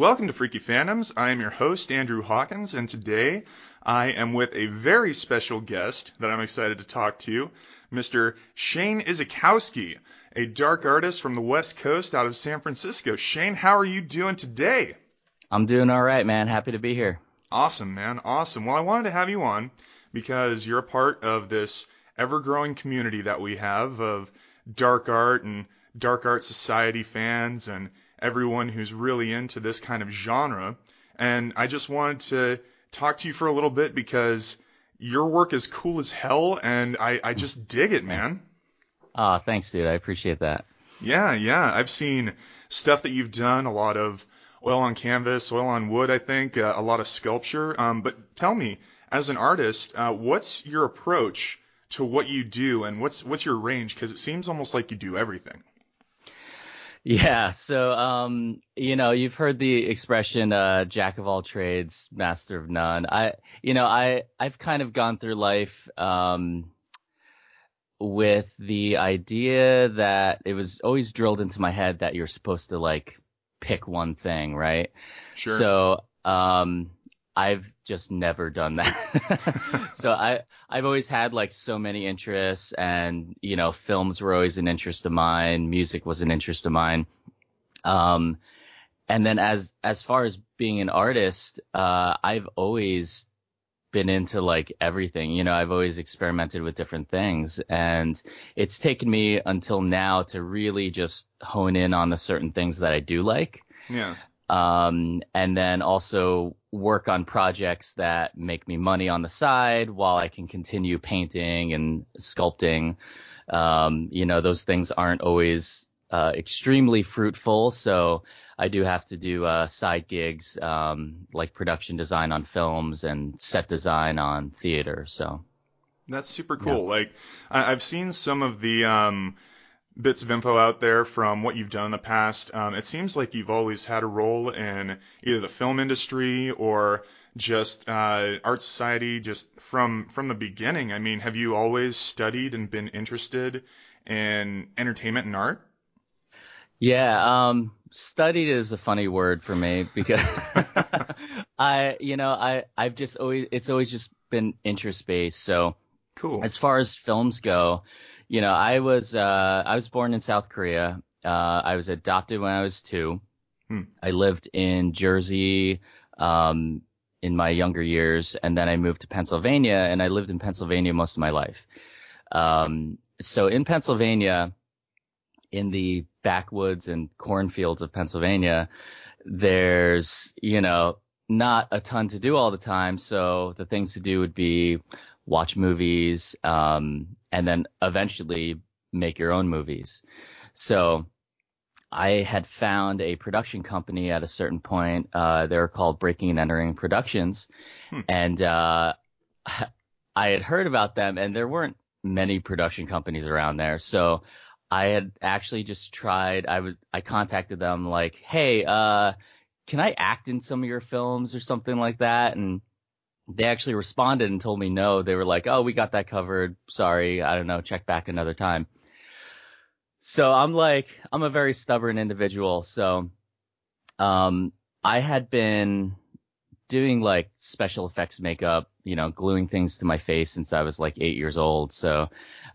Welcome to Freaky Fandoms. I am your host, Andrew Hawkins, and today I am with a very special guest that I'm excited to talk to, Mr. Shane Izykowski, a dark artist from the West Coast out of San Francisco. Shane, how are you doing today? I'm doing all right, man. Happy to be here. Awesome, man. Awesome. Well, I wanted to have you on because you're a part of this ever growing community that we have of dark art and dark art society fans and everyone who's really into this kind of genre. And I just wanted to talk to you for a little bit because your work is cool as hell and I, I just dig it, man. Ah, thanks, dude. I appreciate that. Yeah, yeah. I've seen stuff that you've done, a lot of oil on canvas, oil on wood, I think, uh, a lot of sculpture. Um, but tell me, as an artist, uh, what's your approach to what you do and what's, what's your range? Cause it seems almost like you do everything. Yeah, so um, you know, you've heard the expression uh, "jack of all trades, master of none." I, you know, I I've kind of gone through life um, with the idea that it was always drilled into my head that you're supposed to like pick one thing, right? Sure. So um, I've just never done that. so I I've always had like so many interests and you know films were always an interest of mine, music was an interest of mine. Um and then as as far as being an artist, uh I've always been into like everything. You know, I've always experimented with different things and it's taken me until now to really just hone in on the certain things that I do like. Yeah. Um, and then also work on projects that make me money on the side while I can continue painting and sculpting. Um, you know, those things aren't always uh, extremely fruitful, so I do have to do uh, side gigs um, like production design on films and set design on theater. So that's super cool. Yeah. Like I- have seen some of the um, bits of info out there from what you've done in the past. Um, it seems like you've always had a role in either the film industry or just uh, art society, just from from the beginning. I mean, have you always studied and been interested in entertainment and art? Yeah, um, studied is a funny word for me because I, you know, I I've just always it's always just been interest based. So cool. As far as films go, you know, I was uh, I was born in South Korea. Uh, I was adopted when I was two. Hmm. I lived in Jersey um, in my younger years, and then I moved to Pennsylvania, and I lived in Pennsylvania most of my life. Um, so in Pennsylvania, in the backwoods and cornfields of Pennsylvania, there's you know not a ton to do all the time. So the things to do would be watch movies, um, and then eventually make your own movies. So I had found a production company at a certain point. Uh, they were called Breaking and Entering Productions, hmm. and uh, I had heard about them, and there weren't many production companies around there. So I had actually just tried. I was I contacted them like, hey, uh, can I act in some of your films or something like that? And they actually responded and told me no. They were like, "Oh, we got that covered. Sorry, I don't know. Check back another time." So I'm like, I'm a very stubborn individual. So, um, I had been doing like special effects makeup, you know, gluing things to my face since I was like eight years old. So,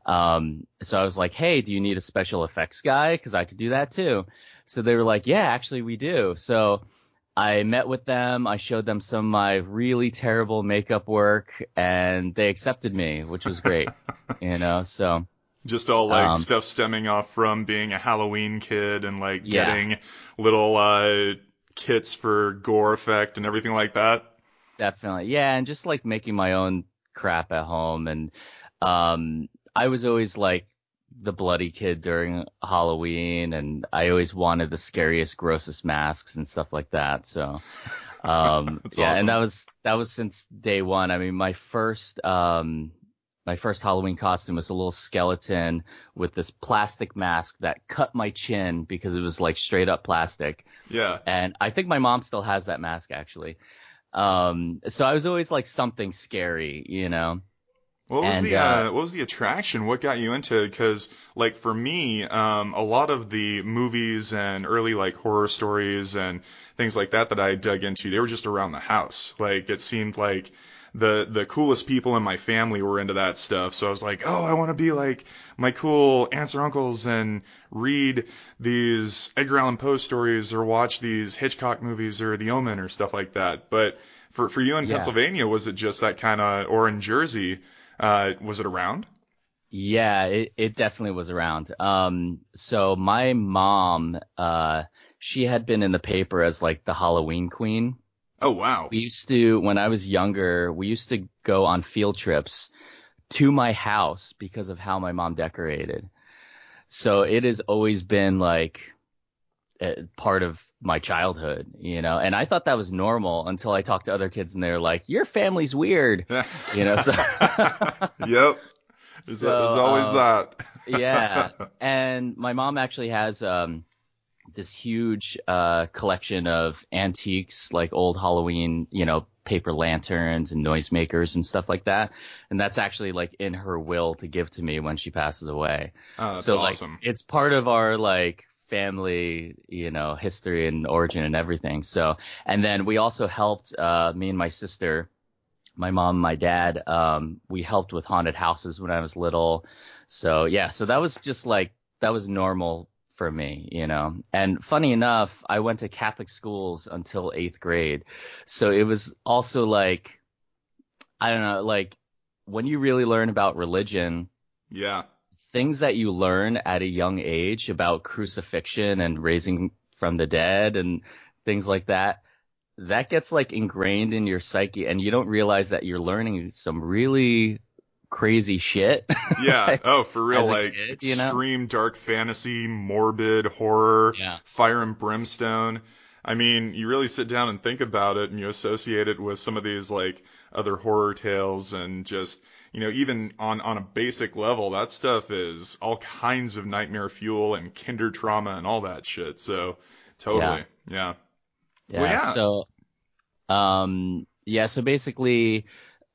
um, so I was like, Hey, do you need a special effects guy? Cause I could do that too. So they were like, yeah, actually we do. So I met with them. I showed them some of my really terrible makeup work, and they accepted me, which was great. you know, so just all like um, stuff stemming off from being a Halloween kid and like yeah. getting little uh, kits for gore effect and everything like that. Definitely, yeah, and just like making my own crap at home, and um, I was always like the bloody kid during Halloween, and I always wanted the scariest, grossest masks and stuff like that. So, um, yeah, awesome. and that was that was since day one. I mean, my first um, my first Halloween costume was a little skeleton with this plastic mask that cut my chin because it was like straight up plastic. Yeah. And I think my mom still has that mask actually. Um, so I was always like something scary, you know. What was And, the uh, uh, what was the attraction? What got you into it? Because like for me, um, a lot of the movies and early like horror stories and things like that that I dug into, they were just around the house. Like it seemed like the the coolest people in my family were into that stuff. So I was like, oh, I want to be like my cool aunts or uncles and read these Edgar Allan Poe stories or watch these Hitchcock movies or The Omen or stuff like that. But for for you in Yeah. Pennsylvania, was it just that kind of, or in Jersey, uh, was it around? Yeah, it, it definitely was around. Um, so my mom, uh, she had been in the paper as like the Halloween queen. Oh wow. We used to, when I was younger, we used to go on field trips to my house because of how my mom decorated. So it has always been like a part of my childhood, you know, and I thought that was normal until I talked to other kids and they're like, your family's weird, you know, so. yep. There's, So, there's always um, that. yeah. And my mom actually has um this huge uh collection of antiques like old Halloween, you know, paper lanterns and noisemakers and stuff like that. And that's actually like in her will to give to me when she passes away. Oh, that's so awesome. like it's part of our like family, you know, history and origin and everything. So and then we also helped uh me and my sister my mom, my dad, um, we helped with haunted houses when I was little. So yeah, so that was just like that was normal for me, you know. And funny enough, I went to Catholic schools until eighth grade, so it was also like I don't know, like when you really learn about religion, yeah. Things that you learn at a young age about crucifixion and raising from the dead and things like that, that gets like ingrained in your psyche and you don't realize that you're learning some really crazy shit. Yeah. Oh, for real. Like kid, you know? extreme dark fantasy, morbid horror, Yeah. fire and brimstone. I mean, you really sit down and think about it and you associate it with some of these like other horror tales and just, you know, even on, on a basic level, that stuff is all kinds of nightmare fuel and kinder trauma and all that shit. So totally. Yeah. Yeah. Well, yeah. So, um, yeah. So basically,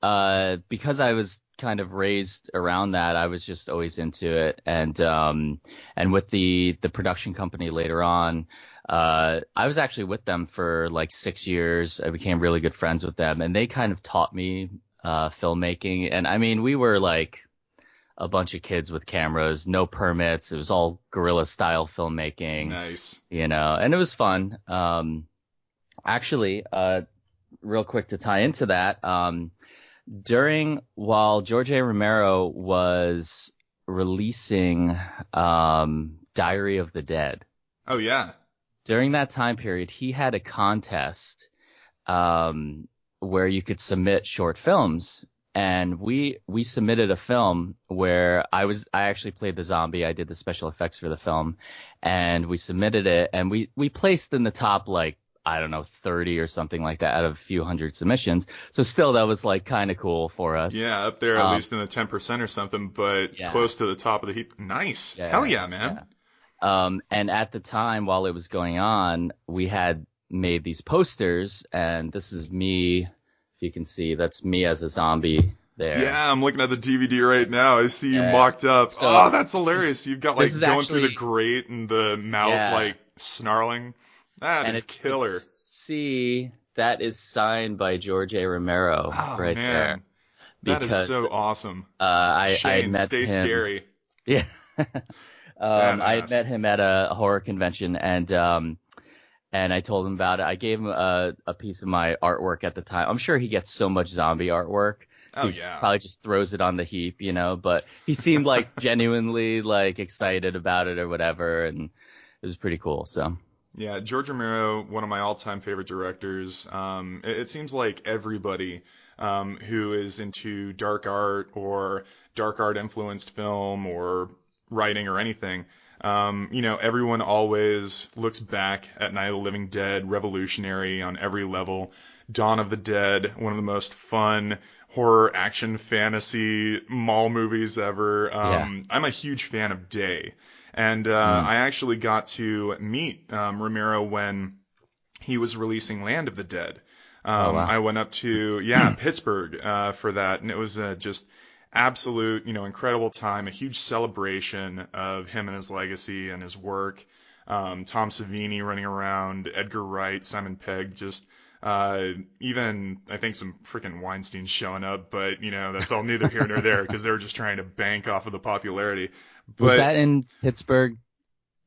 uh, because I was kind of raised around that, I was just always into it. And, um, and with the, the production company later on, uh, I was actually with them for like six years. I became really good friends with them and they kind of taught me, uh, filmmaking. And I mean, we were like, a bunch of kids with cameras, no permits. It was all guerrilla style filmmaking Nice. you know, and it was fun. Um, actually, uh, real quick to tie into that, um, during while George A. Romero was releasing um, Diary of the Dead, Oh yeah. during that time period, he had a contest um, where you could submit short films. And we we submitted a film where I was I actually played the zombie. I did the special effects for the film, and we submitted it, and we we placed in the top like I don't know 30 or something like that out of a few hundred submissions. So still that was like kind of cool for us. Yeah, up there at Um, least in the 10% or something, but Yeah. close to the top of the heap. Nice. Yeah, Hell yeah, man. Um, and at the time while it was going on, we had made these posters, and this is me. If you can see, that's me as a zombie there. Yeah, I'm looking at the DVD right now. I see you Yeah. mocked up. So, oh, that's hilarious. You've got like going through the grate and the mouth Yeah. like snarling. That and is it, killer. See, that is signed by George A. Romero Oh right man, there. that is so awesome. uh, I, I Shane, had met stay him. scary. Yeah. um, I met him at a horror convention and, um, and I told him about it. I gave him a, a piece of my artwork at the time. I'm sure he gets so much zombie artwork. Oh He yeah. probably just throws it on the heap, you know, but he seemed like genuinely like excited about it or whatever. And it was pretty cool. So Yeah, George Romero, one of my all-time favorite directors. Um, it, it seems like everybody um, who is into dark art or dark art influenced film or writing or anything, um, you know, everyone always looks back at Night of the Living Dead, revolutionary on every level. Dawn of the Dead, one of the most fun horror action fantasy mall movies ever. Um, I'm a huge fan of Day. And uh, I actually got to meet um, Romero when he was releasing Land of the Dead. Um, Oh, wow. I went up to yeah Pittsburgh uh, for that, and it was uh, just absolute, you know, incredible time, a huge celebration of him and his legacy and his work. Um, Tom Savini running around, Edgar Wright, Simon Pegg, just uh, even I think some freaking Weinstein showing up, but you know that's all neither here nor there because they were just trying to bank off of the popularity. But, Was that in Pittsburgh,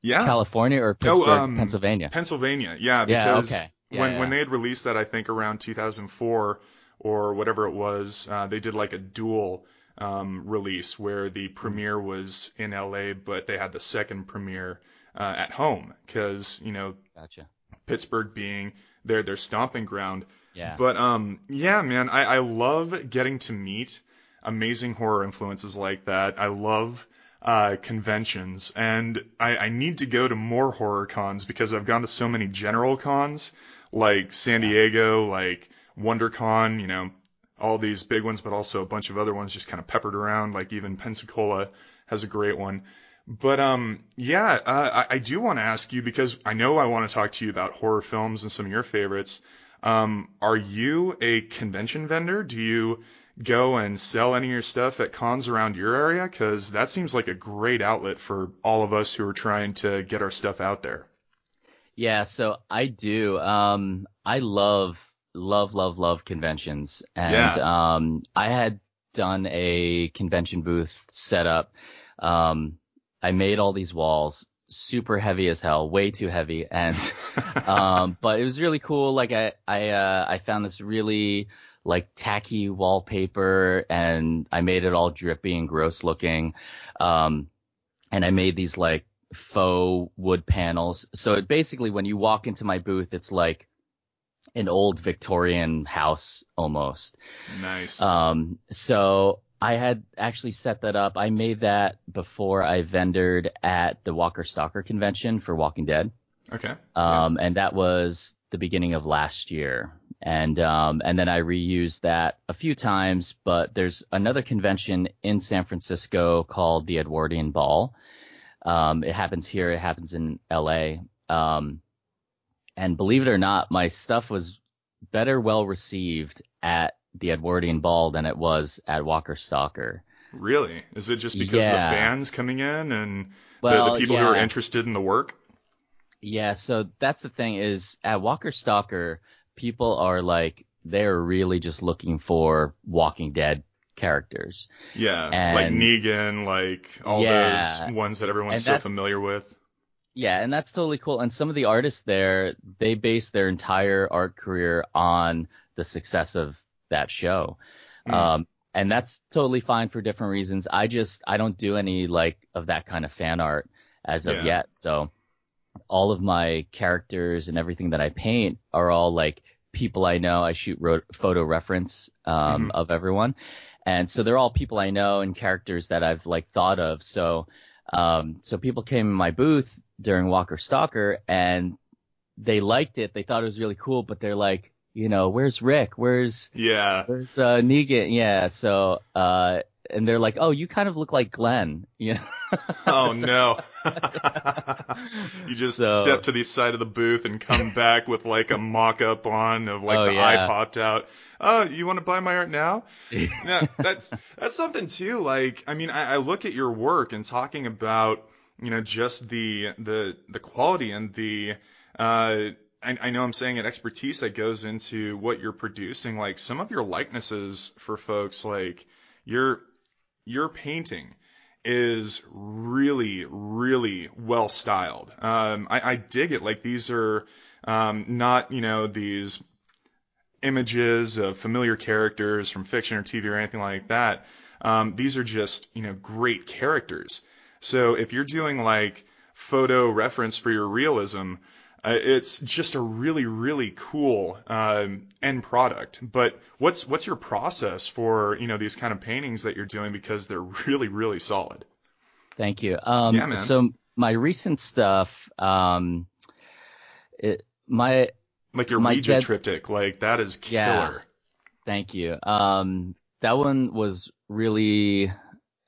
yeah, California, or Pittsburgh, um, Pennsylvania? Pennsylvania, yeah, Yeah, okay. Yeah, when yeah. when they had released that, I think around 2004 or whatever it was, uh, they did like a dual um, release where the premiere was in LA, but they had the second premiere uh, at home because you know Gotcha. Pittsburgh being their their stomping ground. Yeah. But um, yeah, man, I, I love getting to meet amazing horror influences like that. I love uh, conventions, and I, I need to go to more horror cons because I've gone to so many general cons, like San Diego, like WonderCon, you know, all these big ones, but also a bunch of other ones just kind of peppered around. Like even Pensacola has a great one. But um, yeah, uh, I, I do want to ask you because I know I want to talk to you about horror films and some of your favorites. Um, are you a convention vendor? Do you go and sell any of your stuff at cons around your area? Because that seems like a great outlet for all of us who are trying to get our stuff out there. Yeah, so I do. Um, I love, love, love, love conventions, and Yeah. um, I had done a convention booth setup. Um, I made all these walls, super heavy as hell, way too heavy, and um, but it was really cool. Like I, I, uh, I found this really like tacky wallpaper, and I made it all drippy and gross looking. Um, and I made these like faux wood panels. So it basically, when you walk into my booth, it's like an old Victorian house almost. nice. Um, so I had actually set that up. I made that before I vendored at the Walker Stalker convention for Walking Dead. okay. Um, and that was the beginning of last year. And, um, and then I reused that a few times, but there's another convention in San Francisco called the Edwardian Ball. Um, it happens here. It happens in LA. Um, and believe it or not, my stuff was better well received at the Edwardian Ball than it was at Walker Stalker. Really? Is it just because Yeah. the fans coming in and the, Well, the people who are interested in the work? Yeah, so that's the thing is at Walker Stalker, people are like they're really just looking for Walking Dead characters. Yeah, like Negan, like all Yeah. those ones that everyone's And so familiar with. Yeah, and that's totally cool. And some of the artists there, they base their entire art career on the success of that show. Mm. Um, and that's totally fine for different reasons. I just, I don't do any like of that kind of fan art as of Yeah. yet. So all of my characters and everything that I paint are all like people I know. I shoot ro- photo reference, um, Mhm. of everyone. And so they're all people I know and characters that I've like thought of. So, um, so people came in my booth during Walker Stalker and they liked it. They thought it was really cool, but they're like, you know, where's Rick? Where's, Yeah. where's, uh, Negan? Yeah. So, uh, and they're like, oh, you kind of look like Glenn, you know? Oh no. you just So- step to the side of the booth and come back with like a mock up on of like Oh, the eye popped out. Oh, you want to buy my art now? yeah, that's that's something too. Like, I mean, I, I look at your work and talking about, you know, just the the the quality and the uh I, I know I'm saying it expertise that goes into what you're producing. Like some of your likenesses for folks, like your your painting is really, really well styled. Um, I, I dig it. Like these are um, not, you know, these images of familiar characters from fiction or TV or anything like that. Um, these are just, you know, great characters. So if you're doing like photo reference for your realism, uh, it's just a really, really cool um, end product. But what's what's your process for you know these kind of paintings that you're doing because they're really, really solid. Thank you. Um, Yeah, man. so my recent stuff, um, it, my, Like your My Ouija dead- triptych, like that is killer. Yeah. Thank you. Um, that one was really,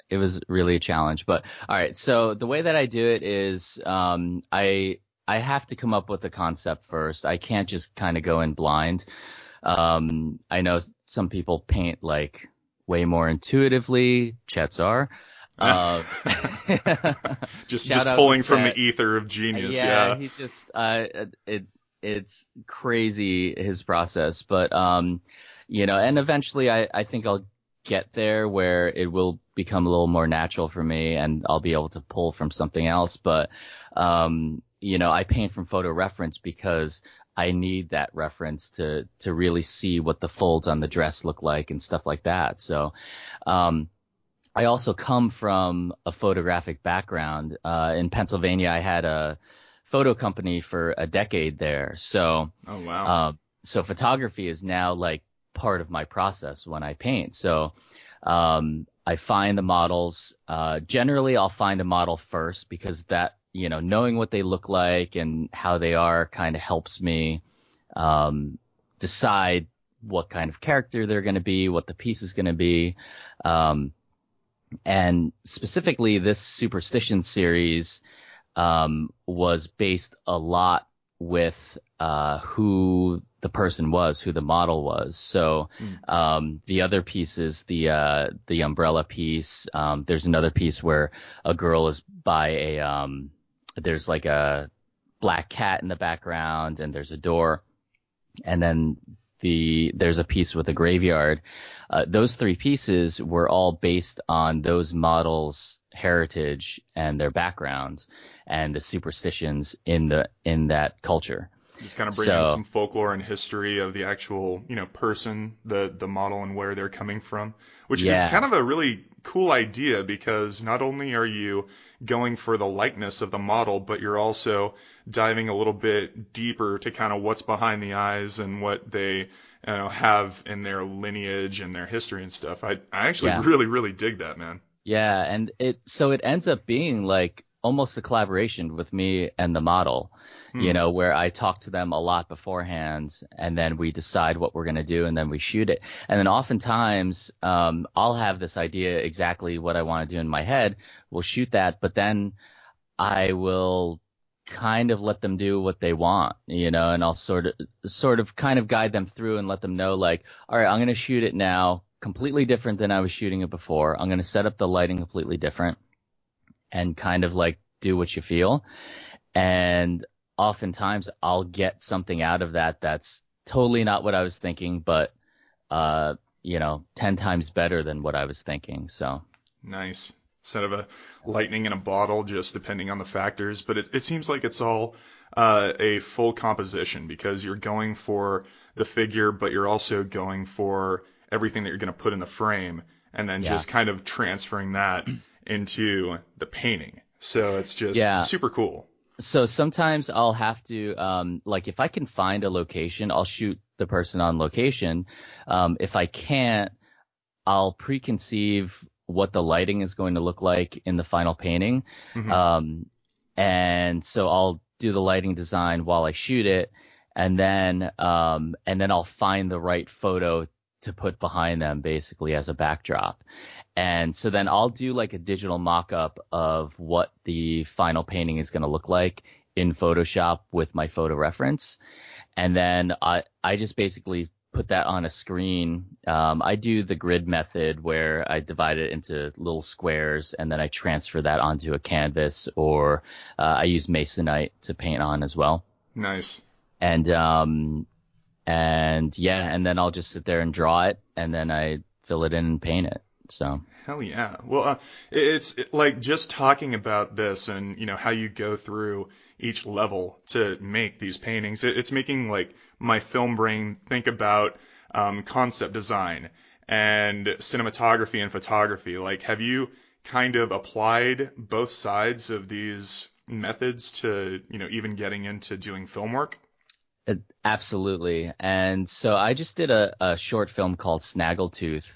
it was really a challenge. But all right, so the way that I do it is, um, I I have to come up with a concept first. I can't just kind of go in blind. Um, I know some people paint like way more intuitively. Chet's are. Uh, just just pulling from the ether of genius. yeah, Yeah. he just uh it it's crazy his process, but um you know, and eventually I I think I'll get there where it will become a little more natural for me and I'll be able to pull from something else, but um you know, I paint from photo reference because I need that reference to to really see what the folds on the dress look like and stuff like that. So um I also come from a photographic background. Uh, in Pennsylvania, I had a photo company for a decade there. So, Oh wow. um, so photography is now like part of my process when I paint. So, um, I find the models. Uh, generally, I'll find a model first because that, you know, knowing what they look like and how they are kind of helps me um, decide what kind of character they're going to be, what the piece is going to be. Um, and specifically, this Superstition series um, was based a lot with uh, who the person was, who the model was. So Hmm. um, the other piece is the uh, the umbrella piece. Um, there's another piece where a girl is by a um, there's like a black cat in the background, and there's a door, and then the there's a piece with a graveyard. Uh, those three pieces were all based on those models' heritage and their backgrounds and the superstitions in the in that culture. Just kind of bringing So- some folklore and history of the actual, you know, person, the the model, and where they're coming from, which Yeah. is kind of a really cool idea because not only are you going for the likeness of the model, but you're also diving a little bit deeper to kind of what's behind the eyes and what they you know have in their lineage and their history and stuff. I I actually Yeah. really really dig that, man. Yeah, and it so it ends up being like almost a collaboration with me and the model, you Hmm. know, where I talk to them a lot beforehand and then we decide what we're going to do and then we shoot it. And then oftentimes, um, I'll have this idea exactly what I want to do in my head. We'll shoot that, but then I will kind of let them do what they want, you know, and I'll sort of, sort of kind of guide them through and let them know like, all right, I'm going to shoot it now completely different than I was shooting it before. I'm going to set up the lighting completely different and kind of like do what you feel. And oftentimes I'll get something out of that that's totally not what I was thinking, but, uh, you know, 10 times better than what I was thinking. So Nice. Instead of a lightning in a bottle, just depending on the factors. But it, it seems like it's all uh, a full composition because you're going for the figure, but you're also going for everything that you're going to put in the frame and then Yeah. just kind of transferring that into the painting. So it's just Yeah. super cool. So sometimes I'll have to, um, like if I can find a location, I'll shoot the person on location. Um, if I can't, I'll preconceive what the lighting is going to look like in the final painting. Mhm. Um, and so I'll do the lighting design while I shoot it. And then, um, and then I'll find the right photo to put behind them basically as a backdrop. And so then I'll do like a digital mock-up of what the final painting is going to look like in Photoshop with my photo reference. And then I, I just basically put that on a screen. Um, I do the grid method where I divide it into little squares and then I transfer that onto a canvas or, uh, I use Masonite to paint on as well. Nice. And, um, and yeah, and then I'll just sit there and draw it and then I fill it in and paint it. So. Hell yeah. Well, uh, it's it, like just talking about this and, you know, how you go through each level to make these paintings. It, it's making like my film brain think about um, concept design and cinematography and photography. Like, have you kind of applied both sides of these methods to, you know, even getting into doing film work? Absolutely. And so I just did a, a short film called Snaggletooth,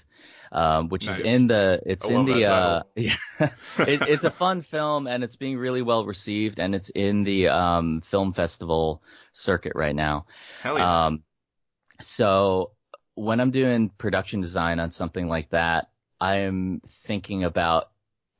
um, which Nice. is in the, it's I in the, uh, yeah, it, it's a fun film and it's being really well received and it's in the, um, film festival circuit right now. Hell yeah. Um, so when I'm doing production design on something like that, I'm thinking about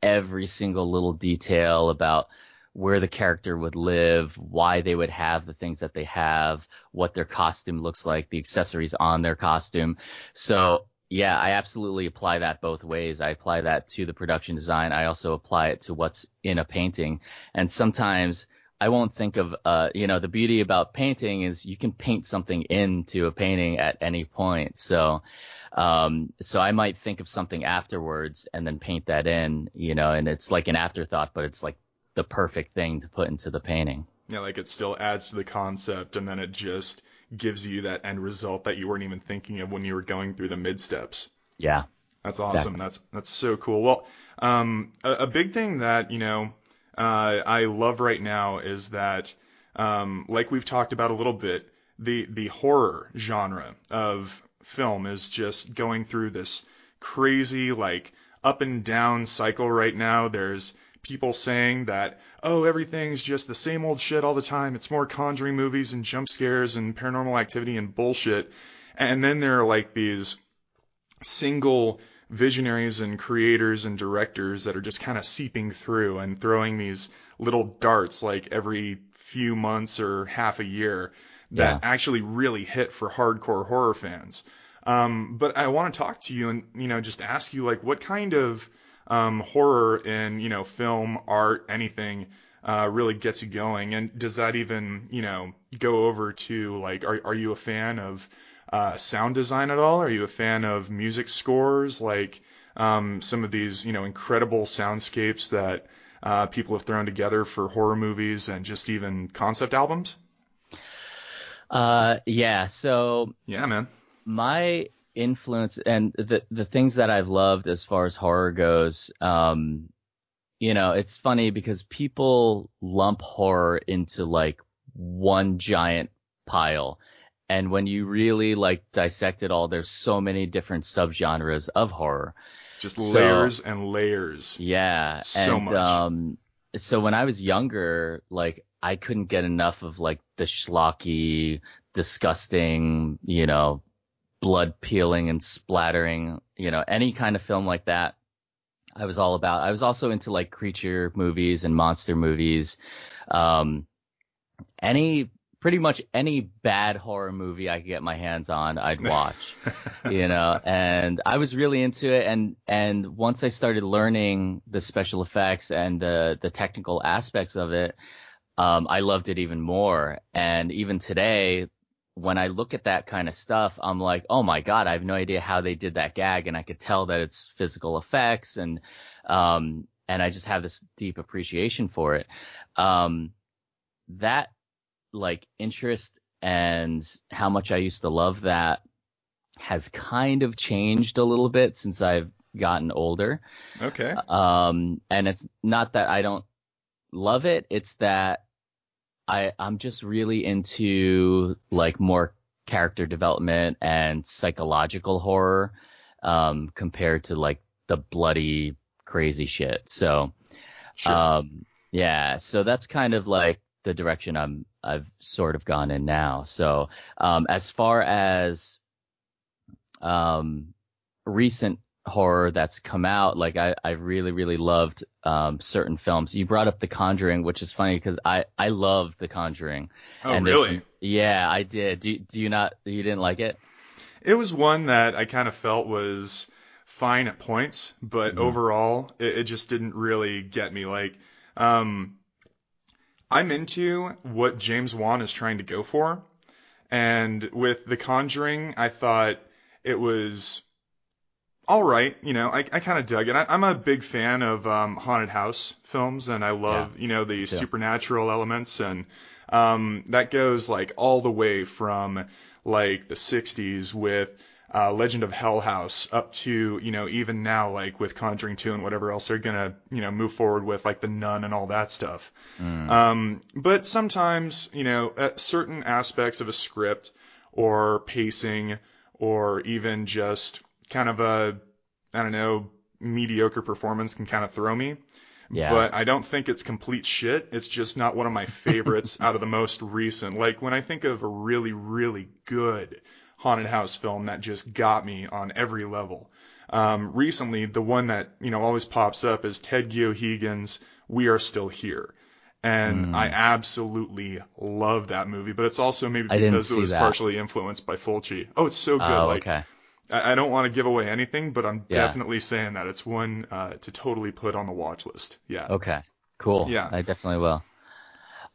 every single little detail about where the character would live, why they would have the things that they have, what their costume looks like, the accessories on their costume. So yeah, I absolutely apply that both ways. I apply that to the production design. I also apply it to what's in a painting. And sometimes I won't think of, uh, you know, the beauty about painting is you can paint something into a painting at any point. So, um, so I might think of something afterwards and then paint that in, you know, and it's like an afterthought, but it's like the perfect thing to put into the painting. Yeah, like it still adds to the concept and then it just gives you that end result that you weren't even thinking of when you were going through the mid steps. Yeah. That's awesome. Exactly. That's that's so cool. Well, um, a, a, big thing that you know uh, I love right now is that, um, like we've talked about a little bit, the the horror genre of film is just going through this crazy like up and down cycle right now. There's people saying that, oh, everything's just the same old shit all the time. It's more conjuring movies and jump scares and paranormal activity and bullshit. And then there are like these single visionaries and creators and directors that are just kind of seeping through and throwing these little darts like every few months or half a year that yeah. actually really hit for hardcore horror fans. Um, but I want to talk to you and, you know, just ask you like what kind of um, horror in, you know, film, art, anything uh, really gets you going? And does that even, you know, go over to like, are, are you a fan of uh, sound design at all? Are you a fan of music scores, like um, some of these, you know, incredible soundscapes that uh, people have thrown together for horror movies and just even concept albums? Uh, yeah. So yeah, man. My influence and the the things that I've loved as far as horror goes, um, you know, it's funny because people lump horror into like one giant pile. And when you really like dissect it all, there's so many different subgenres of horror. Just so, layers and layers. Yeah. So and, much. Um, so when I was younger, like I couldn't get enough of like the schlocky, disgusting, you know, blood peeling and splattering, you know, any kind of film like that. I was all about. I was also into like creature movies and monster movies. Um, any pretty much any bad horror movie I could get my hands on, I'd watch, you know, and I was really into it. And, and once I started learning the special effects and the, the technical aspects of it, um, I loved it even more. And even today, when I look at that kind of stuff, I'm like, oh my God, I have no idea how they did that gag. And I could tell that it's physical effects and, um, and I just have this deep appreciation for it. Um, that like interest and how much I used to love that has kind of changed a little bit since I've gotten older. Okay. Um, and it's not that I don't love it. It's that I, I'm just really into like more character development and psychological horror, um, compared to like the bloody crazy shit. So, sure. um, yeah, so that's kind of like the direction I'm I've sort of gone in now. So um, as far as um, recent horror that's come out, like I, I really really loved um, certain films. You brought up The Conjuring, which is funny because I I love The Conjuring. Oh and really? Yeah, I did. Do do you not? You didn't like it? It was one that I kind of felt was fine at points, but mm-hmm. overall it, it, just didn't really get me. Like, um, I'm into what James Wan is trying to go for. And with The Conjuring, I thought it was all right. You know, I, I kind of dug it. I, am a big fan of um, haunted house films, and I love yeah. you know the yeah. supernatural elements, and um, that goes like all the way from like the 60s with uh, Legend of Hell House up to, you know, even now, like with Conjuring 2 and whatever else they're gonna, you know, move forward with, like The Nun and all that stuff. Mm. Um, but sometimes, you know, uh, certain aspects of a script or pacing or even just kind of a, I don't know, mediocre performance can kind of throw me. Yeah. But I don't think it's complete shit. It's just not one of my favorites out of the most recent. Like when I think of a really, really good haunted house film that just got me on every level. Um, recently, the one that you know always pops up is Ted Geoghegan's "We Are Still Here," and mm. I absolutely love that movie. But it's also maybe because it was that. partially influenced by Fulci. Oh, it's so good. Oh, like, okay. I, I don't want to give away anything, but I'm Yeah. definitely saying that it's one uh, to totally put on the watch list. Yeah. Okay, cool. Yeah. I definitely will.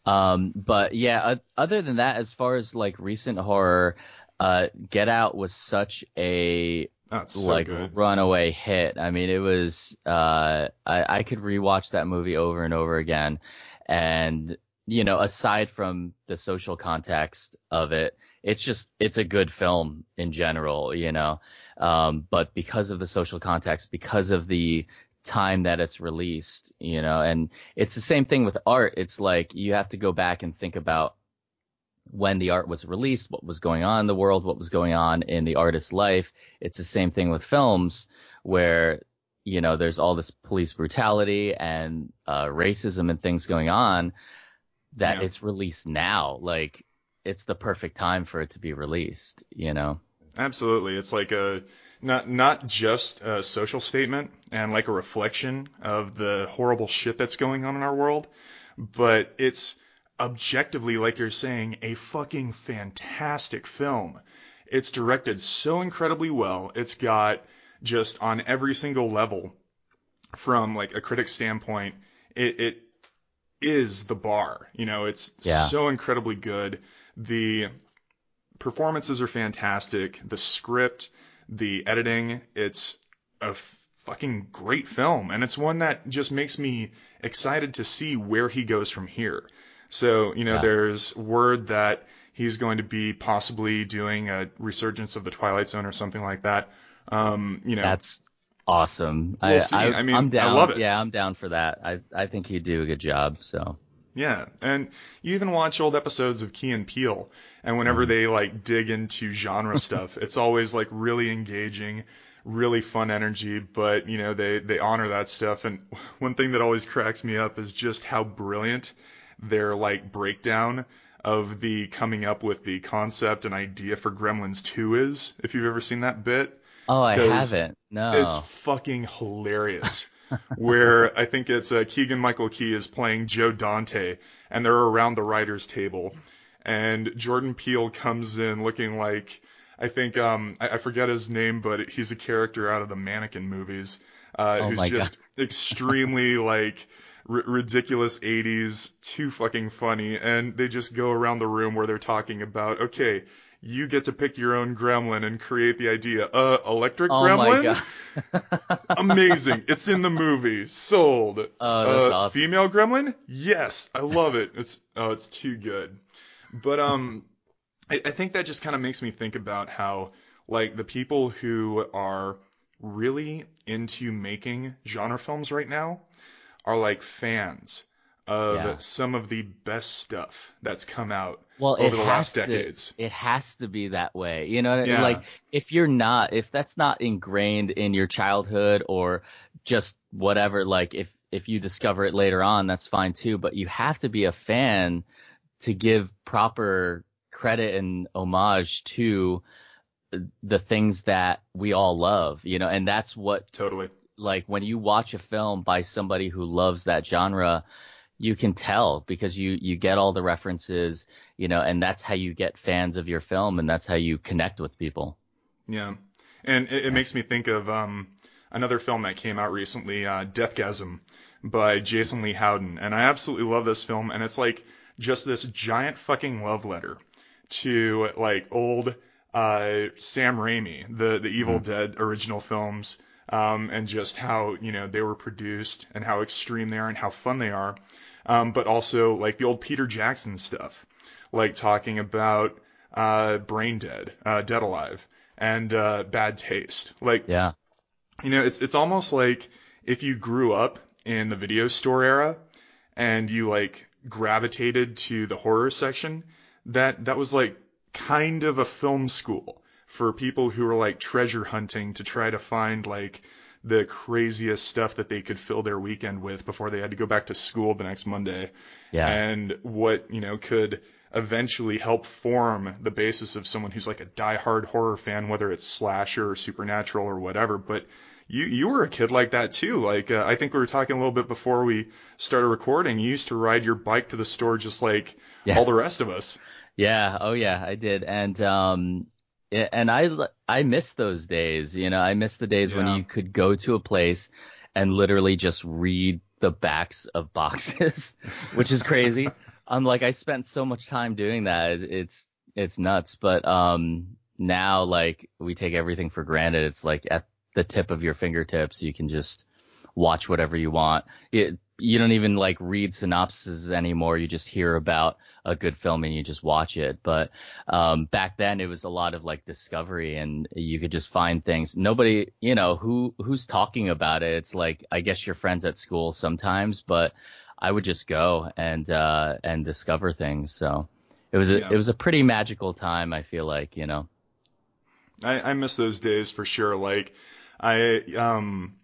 Um, but yeah, uh, other than that, as far as like recent horror, uh, Get Out was such a so like good. runaway hit. I mean, it was. Uh, I I could rewatch that movie over and over again, and you know, aside from the social context of it, it's just it's a good film in general. You know, um, but because of the social context, because of the time that it's released, you know, and it's the same thing with art. It's like you have to go back and think about when the art was released, what was going on in the world, what was going on in the artist's life. It's the same thing with films where, you know, there's all this police brutality and uh, racism and things going on that Yeah. it's released now. Like it's the perfect time for it to be released, you know? Absolutely. It's like a not not just a social statement and like a reflection of the horrible shit that's going on in our world, but it's objectively like you're saying a fucking fantastic film. It's directed so incredibly well. It's got just on every single level from like a critic standpoint, it, it is the bar. You know, it's Yeah. so incredibly good. The performances are fantastic. The script, the editing, it's a f- fucking great film. And it's one that just makes me excited to see where he goes from here. So, you know, Yeah. there's word that he's going to be possibly doing a resurgence of the Twilight Zone or something like that. Um, you know, That's awesome. We'll I. I, I mean, I'm I love it. Yeah, I'm down for that. I, I think he'd do a good job. So Yeah, and you even watch old episodes of Key and Peele, and whenever mm-hmm. they like dig into genre stuff, it's always like really engaging, really fun energy. But you know they they honor that stuff. And one thing that always cracks me up is just how brilliant their like breakdown of the coming up with the concept and idea for Gremlins 2 is. If you've ever seen that bit, Oh, I haven't. No. it's fucking hilarious. Where I think it's uh, Keegan Michael Key is playing Joe Dante, and they're around the writers' table, and Jordan Peele comes in looking like I think um I, I forget his name, but he's a character out of the Mannequin movies, uh, Oh who's just extremely like r- ridiculous 80s, too fucking funny, and they just go around the room where they're talking about okay. You get to pick your own gremlin and create the idea. Uh, electric oh gremlin? my god. Amazing. It's in the movie. Sold. Oh, uh, awesome. Female gremlin? Yes. I love it. It's oh, it's too good. But um I, I think that just kind of makes me think about how like the people who are really into making genre films right now are like fans of Yeah. some of the best stuff that's come out well, over the last to, decades. It has to be that way. You know, Yeah. like if you're not, if that's not ingrained in your childhood or just whatever, like if if you discover it later on, that's fine too. But you have to be a fan to give proper credit and homage to the things that we all love. You know, and that's what Totally. like when you watch a film by somebody who loves that genre, you can tell because you you get all the references, you know, and that's how you get fans of your film and that's how you connect with people. Yeah, and it, it makes me think of um, another film that came out recently, uh, Deathgasm, by Jason Lee Howden, and I absolutely love this film. And it's like just this giant fucking love letter to like old uh, Sam Raimi, the the Evil Dead original films, um, and just how you know they were produced and how extreme they are and how fun they are, um, but also like the old Peter Jackson stuff, like talking about uh, Brain Dead, uh, Dead Alive, and uh, Bad Taste. Like Yeah. you know, it's it's almost like if you grew up in the video store era and you like gravitated to the horror section, that that was like kind of a film school for people who were like treasure hunting to try to find like the craziest stuff that they could fill their weekend with before they had to go back to school the next Monday Yeah. and what you know could eventually help form the basis of someone who's like a diehard horror fan, whether it's slasher or supernatural or whatever. But you you were a kid like that too. Like uh, I think we were talking a little bit before we started recording. You used to ride your bike to the store just like Yeah. all the rest of us. Yeah, oh yeah, I did. And um and I I miss those days. You know, I miss the days yeah. when you could go to a place and literally just read the backs of boxes, which is crazy. I'm like, I spent so much time doing that. It's it's nuts. But um, now like we take everything for granted. It's like at the tip of your fingertips. You can just watch whatever you want. It, you don't even like read synopses anymore. You just hear about a good film and you just watch it. But um, back then it was a lot of like discovery and you could just find things. Nobody, you know, who who's talking about it. It's like I guess your friends at school sometimes, but I would just go and uh, and discover things. So it was a yeah. it was a pretty magical time. I feel like you know. I, I miss those days for sure. Like I um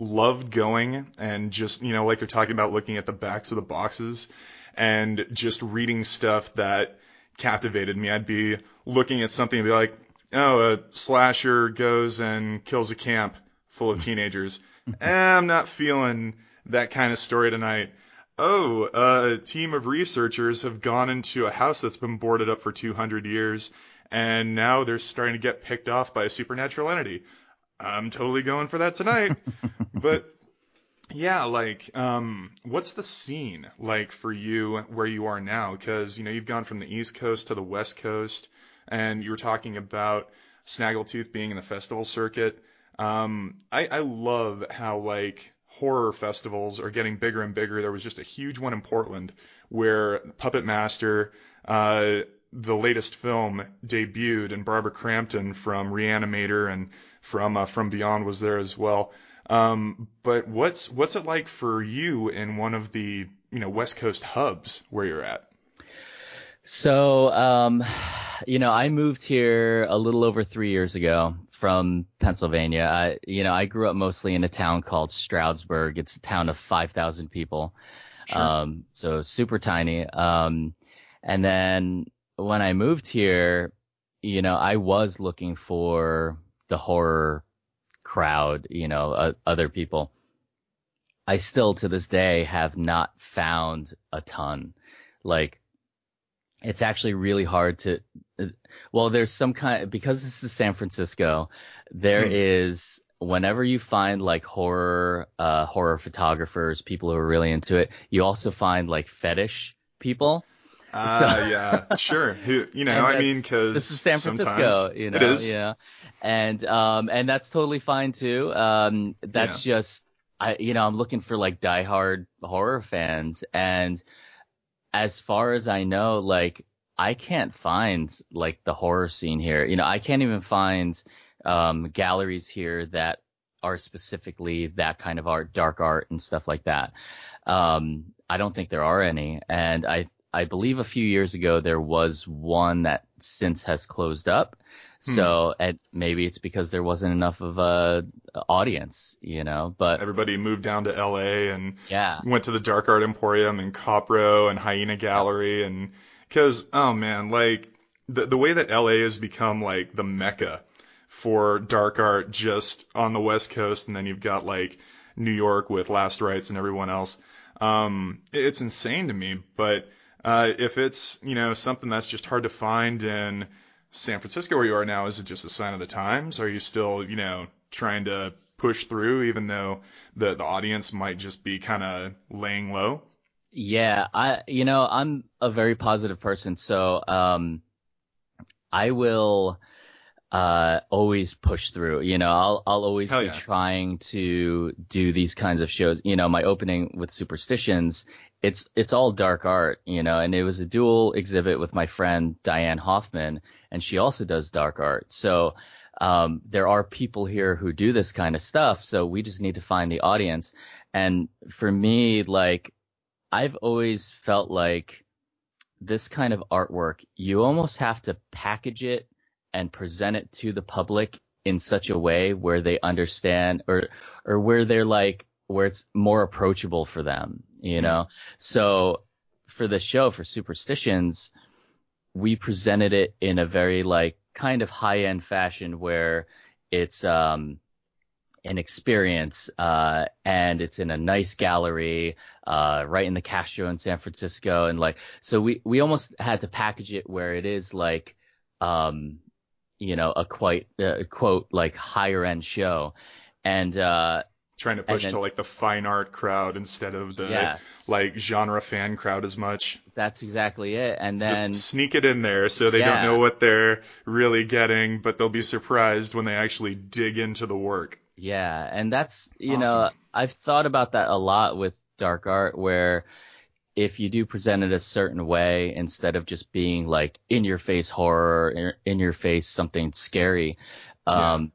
loved going and just, you know, like you're talking about looking at the backs of the boxes and just reading stuff that captivated me. I'd be looking at something and be like, oh, a slasher goes and kills a camp full of teenagers. eh, I'm not feeling that kind of story tonight. Oh, a team of researchers have gone into a house that's been boarded up for 200 years and now they're starting to get picked off by a supernatural entity. I'm totally going for that tonight. but yeah, like, um, what's the scene like for you where you are now? Because you know you've gone from the East Coast to the West Coast, and you were talking about Snaggletooth being in the festival circuit. Um, I, I love how like horror festivals are getting bigger and bigger. There was just a huge one in Portland where Puppet Master, uh, the latest film debuted, and Barbara Crampton from Reanimator and from uh, From Beyond was there as well. Um, but what's what's it like for you in one of the you know West Coast hubs where you're at? So, um, you know, I moved here a little over three years ago from Pennsylvania. I, you know, I grew up mostly in a town called Stroudsburg. It's a town of 5,000 people. Sure. Um, so super tiny. Um, and then when I moved here, you know, I was looking for the horror crowd, you know, uh, other people. I still to this day have not found a ton. Like, it's actually really hard to, well, there's some kind, because this is San Francisco, there mm. is, whenever you find like horror, uh, horror photographers, people who are really into it, you also find like fetish people. Uh, so, yeah, sure. you know, I mean, because this is San Francisco, you know, it is. yeah, and um, and that's totally fine too. Um, that's yeah. just, I, you know, I'm looking for like diehard horror fans, and as far as I know, like I can't find like the horror scene here. You know, I can't even find um, galleries here that are specifically that kind of art, dark art and stuff like that. Um, I don't think there are any, and I I believe a few years ago there was one that since has closed up. Hmm. So and maybe it's because there wasn't enough of a audience, you know. But everybody moved down to L.A. and yeah, went to the Dark Art Emporium and Copro and Hyaena Gallery and because oh man, like the the way that L.A. has become like the mecca for dark art just on the West Coast, and then you've got like New York with Last Rites and everyone else. Um, it's insane to me, but uh, if it's you know something that's just hard to find in San Francisco where you are now, is it just a sign of the times? Are you still you know trying to push through even though the the audience might just be kind of laying low? Yeah, I you know I'm a very positive person, so um, I will uh, always push through. You know, I'll I'll always Hell be yeah. trying to do these kinds of shows. You know, my opening with Superstitions it's it's all dark art, you know, and it was a dual exhibit with my friend Diane Hoffman, and she also does dark art. So um, there are people here who do this kind of stuff, so we just need to find the audience. And for me, like I've always felt like this kind of artwork, you almost have to package it and present it to the public in such a way where they understand or or where they're like where it's more approachable for them, you mm-hmm. know? So for the show, for Superstitions, we presented it in a very like kind of high end fashion where it's, um, an experience, uh, and it's in a nice gallery, uh, right in the Castro in San Francisco. And like, so we, we almost had to package it where it is like, um, you know, a quite uh, quote like higher end show, and uh, trying to push then, to like the fine art crowd instead of the yes. like genre fan crowd as much. That's exactly it. And then Just sneak it in there so they Yeah. don't know what they're really getting, but they'll be surprised when they actually dig into the work. Yeah, and that's you know I've thought about that a lot with dark art where if you do present it a certain way instead of just being like in your face horror in- in your face something scary um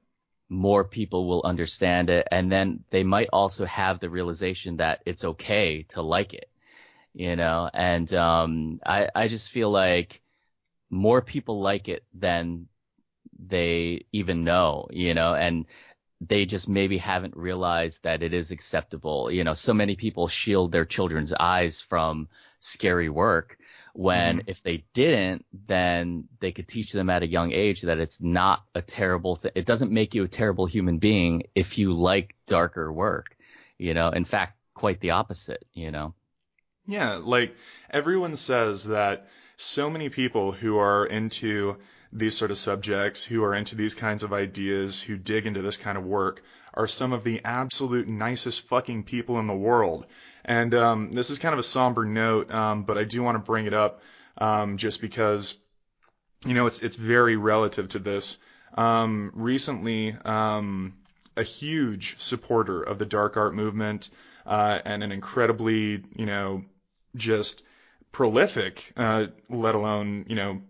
more people will understand it and then they might also have the realization that it's okay to like it you know and um I I just feel like more people like it than they even know you know and they just maybe haven't realized that it is acceptable. You know, so many people shield their children's eyes from scary work when if they didn't, then they could teach them at a young age that it's not a terrible thing. It doesn't make you a terrible human being if you like darker work. You know, in fact, quite the opposite, you know. Yeah, like everyone says that so many people who are into these sort of subjects, who are into these kinds of ideas, who dig into this kind of work, are some of the absolute nicest fucking people in the world. And um, this is kind of a somber note, um, but I do want to bring it up um, just because, you know, it's it's very relative to this. Um, recently, um, a huge supporter of the dark art movement uh, and an incredibly, you know, just prolific, uh, let alone, you know,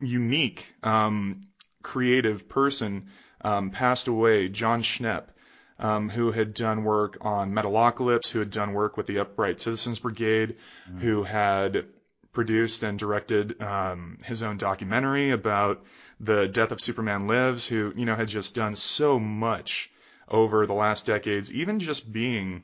unique, um, creative person um, passed away, Jon Schnepp, um, who had done work on Metalocalypse, who had done work with the Upright Citizens Brigade, who had produced and directed um, his own documentary about the death of Superman Lives, who, you know, had just done so much over the last decades, even just being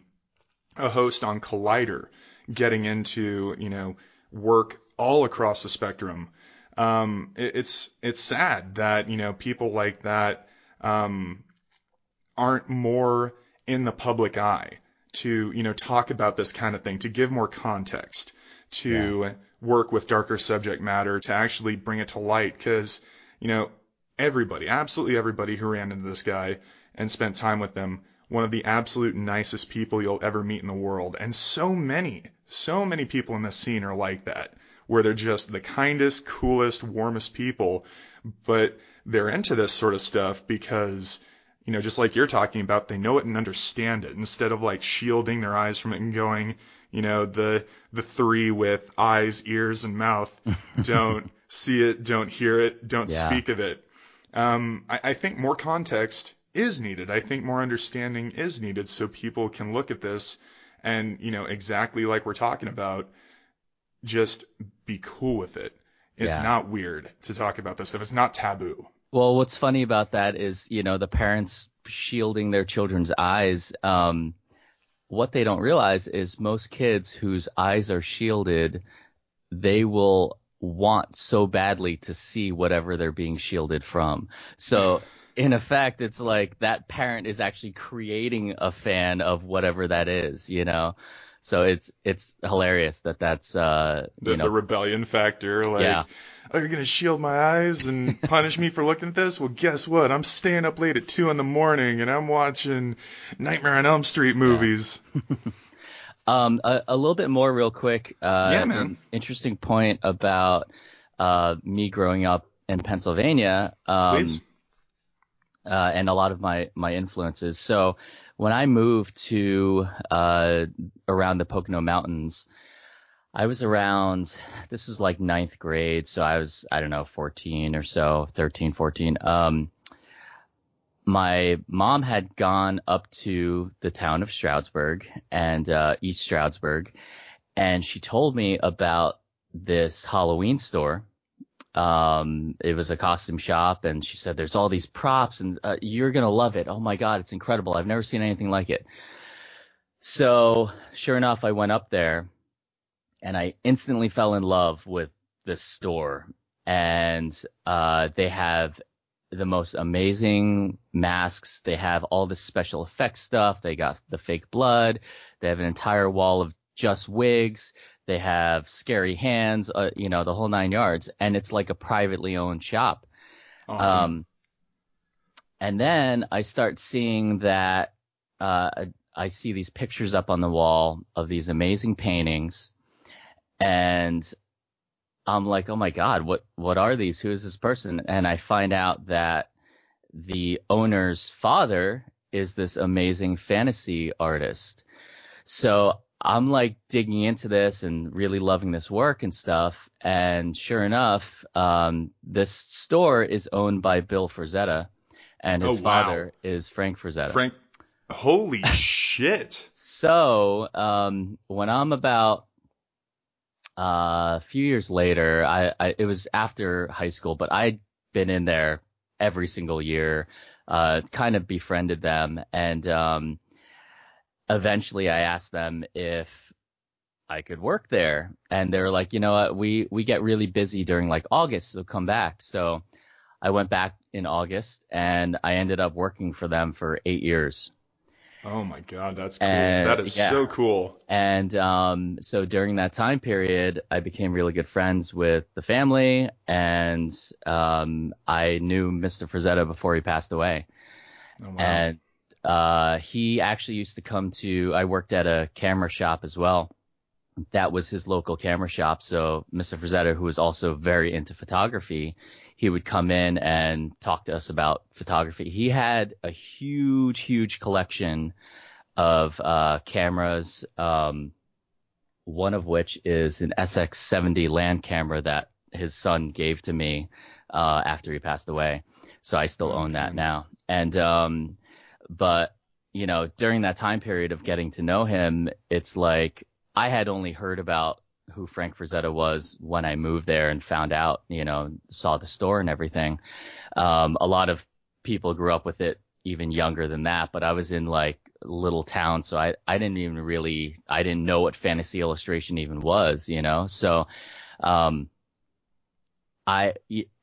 a host on Collider, getting into, you know, work all across the spectrum. Um, it, it's, it's sad that, you know, people like that, um, aren't more in the public eye to, you know, talk about this kind of thing, to give more context, to work with darker subject matter, to actually bring it to light. Cause, you know, everybody, absolutely everybody who ran into this guy and spent time with them, one of the absolute nicest people you'll ever meet in the world. And so many, so many people in this scene are like that, where they're just the kindest, coolest, warmest people, but they're into this sort of stuff because, you know, just like you're talking about, they know it and understand it instead of like shielding their eyes from it and going, you know, the, the three with eyes, ears, and mouth don't see it, don't hear it, don't Yeah. speak of it. Um, I, I think more context is needed. I think more understanding is needed so people can look at this and, you know, exactly like we're talking about, just be cool with it. It's Yeah. not weird to talk about this stuff. It's not taboo. Well, what's funny about that is, you know, the parents shielding their children's eyes. Um, what they don't realize is most kids whose eyes are shielded, they will want so badly to see whatever they're being shielded from. So, in effect, it's like that parent is actually creating a fan of whatever that is, you know? So it's, it's hilarious that that's, uh, The, you know, the rebellion factor, like, Yeah. oh, you're gonna shield my eyes and punish me for looking at this? Well, guess what? I'm staying up late at two in the morning and I'm watching Nightmare on Elm Street movies. Um, a, a little bit more real quick. Uh, Yeah, man. interesting point about, uh, me growing up in Pennsylvania. Um, Please. Uh, and a lot of my, my influences. So when I moved to, uh, around the Pocono Mountains, I was around, this was like ninth grade. So I was, I don't know, 14 or so, 13, 14. Um, my mom had gone up to the town of Stroudsburg and uh, East Stroudsburg, and she told me about this Halloween store. Um, it was a costume shop, and she said, "There's all these props, and uh, you're gonna love it. Oh my god, it's incredible! I've never seen anything like it." So, sure enough, I went up there, and I instantly fell in love with this store. And uh, they have the most amazing masks. They have all this special effects stuff. They got the fake blood. They have an entire wall of just wigs. They have scary hands, uh, you know, the whole nine yards. And it's like a privately owned shop. Awesome. Um, and then I start seeing that uh, I see these pictures up on the wall of these amazing paintings, and I'm like, oh my god, what what are these? Who is this person? And I find out that the owner's father is this amazing fantasy artist. So I'm like digging into this and really loving this work and stuff. And sure enough, um, this store is owned by Bill Frazetta, and his Oh, wow. father is Frank Frazetta. Frank, holy shit. So um, when I'm about uh, a few years later, I, I it was after high school, but I'd been in there every single year, uh, kind of befriended them, and um, eventually I asked them if I could work there, and they were like, you know what, we we get really busy during like August, so come back. So I went back in August, and I ended up working for them for eight years. Oh my god, that's cool. And, that is yeah. so cool. And um, so during that time period, I became really good friends with the family, and um, I knew Mr. Frazetta before he passed away. Oh, wow. And uh, he actually used to come to. I worked at a camera shop as well. That was his local camera shop. So Mr. Frazetta, who was also very into photography, he would come in and talk to us about photography. He had a huge, huge collection of uh, cameras. Um, one of which is an SX70 land camera that his son gave to me uh, after he passed away. So I still own that now. And um, but you know, during that time period of getting to know him, it's like I had only heard about who Frank Frazetta was when I moved there and found out, you know, saw the store and everything. Um, a lot of people grew up with it even younger than that, but I was in like little town, so I I didn't even really I didn't know what fantasy illustration even was, you know. So, um, I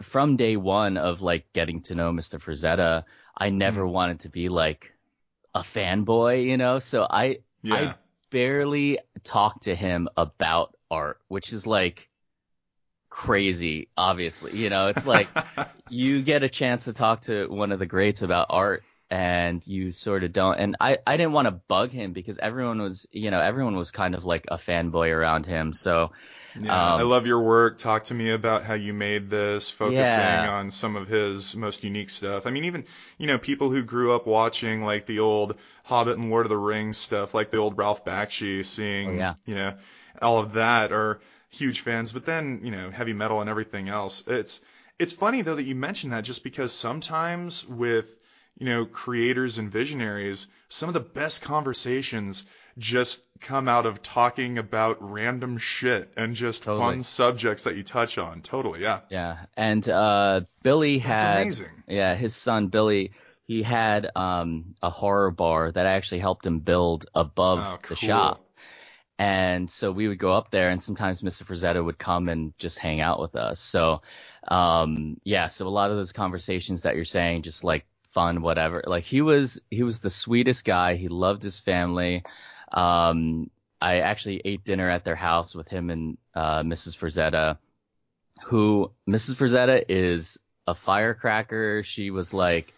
from day one of like getting to know Mr. Frazetta, I never Mhm. wanted to be like a fanboy, you know. So I Yeah. I barely talked to him about art, which is like crazy, obviously. You know, it's like you get a chance to talk to one of the greats about art and you sort of don't and I, I didn't want to bug him because everyone was you know everyone was kind of like a fanboy around him so Yeah, Um, I love your work. Talk to me about how you made this, focusing Yeah. on some of his most unique stuff. I mean, even, you know, people who grew up watching like the old Hobbit and Lord of the Rings stuff, like the old Ralph Bakshi, seeing, Oh, yeah. you know, all of that are huge fans. But then, you know, heavy metal and everything else. It's, it's funny though that you mention that just because sometimes with, you know, creators and visionaries, some of the best conversations just come out of talking about random shit and just Totally. fun subjects that you touch on. Totally, yeah. yeah and uh billy had amazing. yeah his son billy he had um a horror bar that I actually helped him build above Oh, the shop and so we would go up there and sometimes Mr. Frazetta would come and just hang out with us. So, um, yeah, so a lot of those conversations that you're saying, just like fun, whatever, like he was, he was the sweetest guy. He loved his family. Um, I actually ate dinner at their house with him and, uh, Mrs. Frazetta, who Mrs. Frazetta is a firecracker. She was like,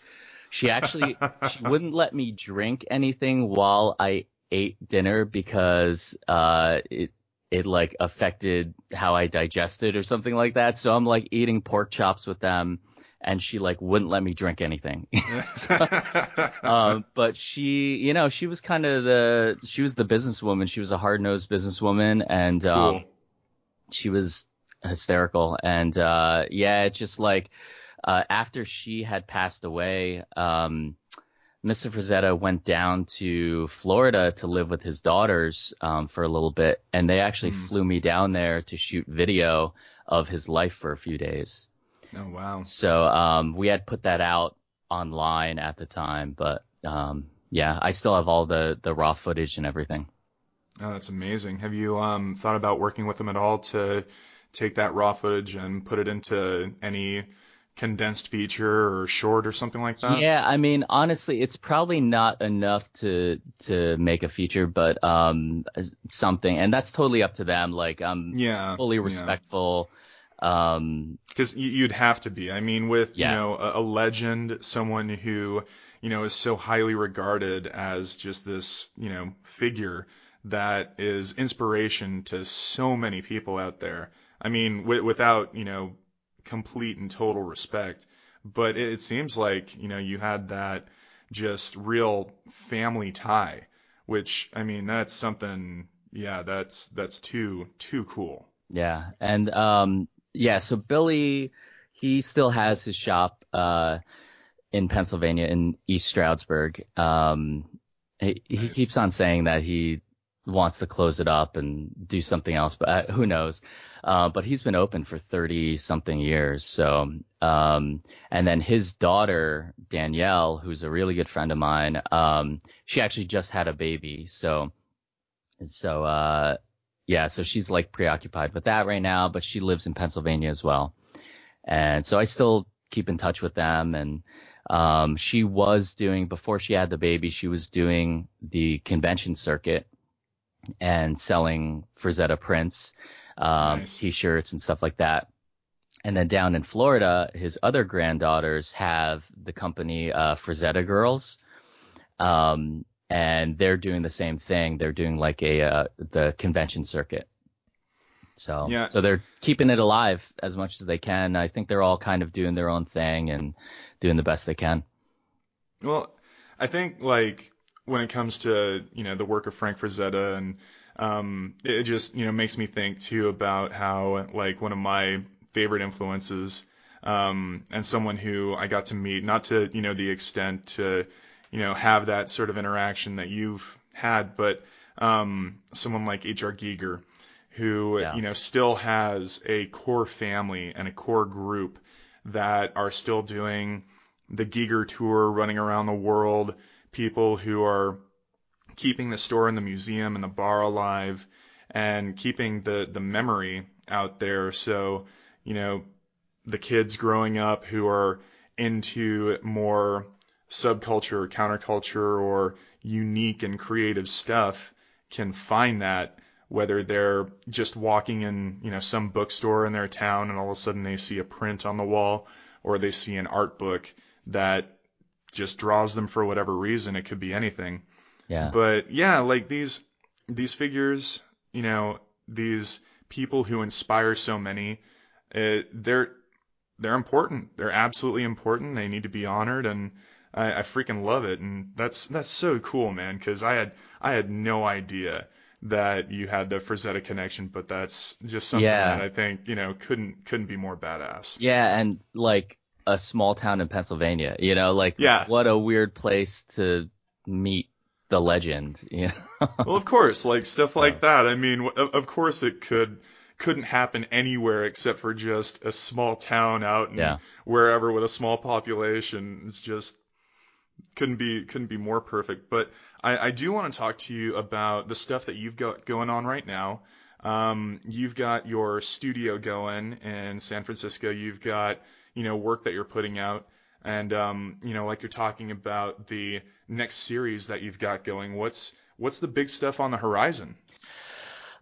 she actually, she wouldn't let me drink anything while I ate dinner because uh it it like affected how I digested or something like that. So I'm like eating pork chops with them and she like wouldn't let me drink anything. um but she you know she was kind of the she was the businesswoman. She was a hard-nosed businesswoman and um she was hysterical and uh yeah it's just like uh after she had passed away um Mr. Frazetta went down to Florida to live with his daughters um, for a little bit, and they actually Hmm. flew me down there to shoot video of his life for a few days. Oh wow. So um, we had put that out online at the time, but um, yeah, I still have all the the raw footage and everything. Oh, that's amazing. Have you um thought about working with them at all to take that raw footage and put it into any condensed feature or short or something like that? Yeah, I mean, honestly, it's probably not enough to to make a feature, but um, something, and that's totally up to them. Like, I'm Yeah. fully yeah. Um, Because you'd have to be. I mean, with Yeah. you know a, a legend, someone who you know is so highly regarded as just this you know figure that is inspiration to so many people out there. I mean, w- without you know complete and total respect, but it, it seems like you know you had that just real family tie, which I mean that's something. Yeah, that's that's too too cool. yeah. And, um, yeah, so Billy, he still has his shop, uh, in Pennsylvania in East Stroudsburg. Um, he, he keeps on saying that he wants to close it up and do something else, but uh, who knows? Uh, but he's been open for 30 something years. So, um, and then his daughter, Danielle, who's a really good friend of mine, um, she actually just had a baby. So, so, uh, yeah, so she's like preoccupied with that right now, but she lives in Pennsylvania as well. And so I still keep in touch with them and, um, she was doing, before she had the baby, she was doing the convention circuit and selling Frazetta prints, um, Nice. t-shirts and stuff like that. And then down in Florida, his other granddaughters have the company, uh, Frazetta Girls. Um, and they're doing the same thing. They're doing like a, uh, the convention circuit. So, Yeah. so they're keeping it alive as much as they can. I think they're all kind of doing their own thing and doing the best they can. Well, I think like when it comes to you know the work of Frank Frazetta and um, it just you know makes me think too about how like one of my favorite influences um, and someone who I got to meet not to you know the extent to you know have that sort of interaction that you've had, but um, someone like H.R. Giger who Yeah. you know still has a core family and a core group that are still doing the Giger tour, running around the world, people who are keeping the store and the museum and the bar alive and keeping the, the memory out there. So, you know, the kids growing up who are into more subculture or counterculture or unique and creative stuff can find that whether they're just walking in, you know, some bookstore in their town and all of a sudden they see a print on the wall or they see an art book that just draws them for whatever reason. It could be anything. Yeah. But yeah, like these these figures, you know, these people who inspire so many, uh, they're they're important. They're absolutely important. They need to be honored, and I, I freaking love it. And that's that's so cool, man. Because I had I had no idea that you had the Frazetta connection, but that's just something Yeah. that I think you know couldn't couldn't be more badass. Yeah, and like a small town in Pennsylvania, you know, like Yeah. what a weird place to meet the legend, you know. well, of course, like stuff like that. I mean, of, of course it could couldn't happen anywhere except for just a small town out in Yeah. wherever with a small population. It's just couldn't be couldn't be more perfect. But I, I do want to talk to you about the stuff that you've got going on right now. Um, you've got your studio going in San Francisco. You've got you know work that you're putting out, and um, you know like you're talking about the next series that you've got going. What's what's the big stuff on the horizon?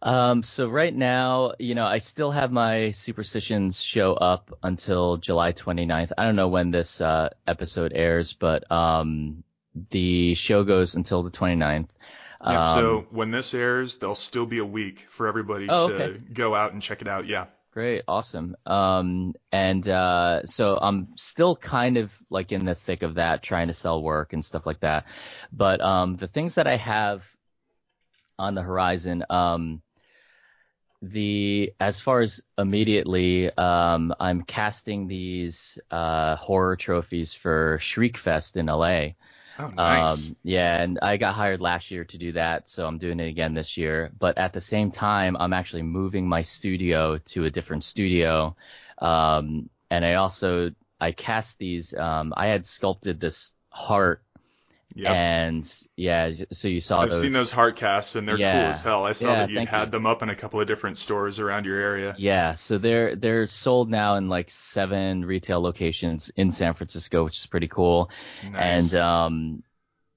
Um, so right now, you know, I still have my Superstitions show up until July 29th. I don't know when this uh, episode airs, but um, the show goes until the 29th. Yeah, Um, so when this airs, there'll still be a week for everybody Oh, to okay. go out and check it out. Yeah. Great, awesome. Um, and uh, so I'm still kind of like in the thick of that, trying to sell work and stuff like that. But um, the things that I have on the horizon, um, the as far as immediately, um, I'm casting these uh, horror trophies for Shriekfest in LA. Oh, nice. Um, yeah, and I got hired last year to do that, so I'm doing it again this year. But at the same time, I'm actually moving my studio to a different studio. Um, and I also, I cast these, um, I had sculpted this heart yep. and yeah, so you saw I've those. seen those heart casts and they're cool as hell. I saw Yeah, that you had you. them up in a couple of different stores around your area. Yeah, so they're they're sold now in like seven retail locations in San Francisco, which is pretty cool. Nice. And um,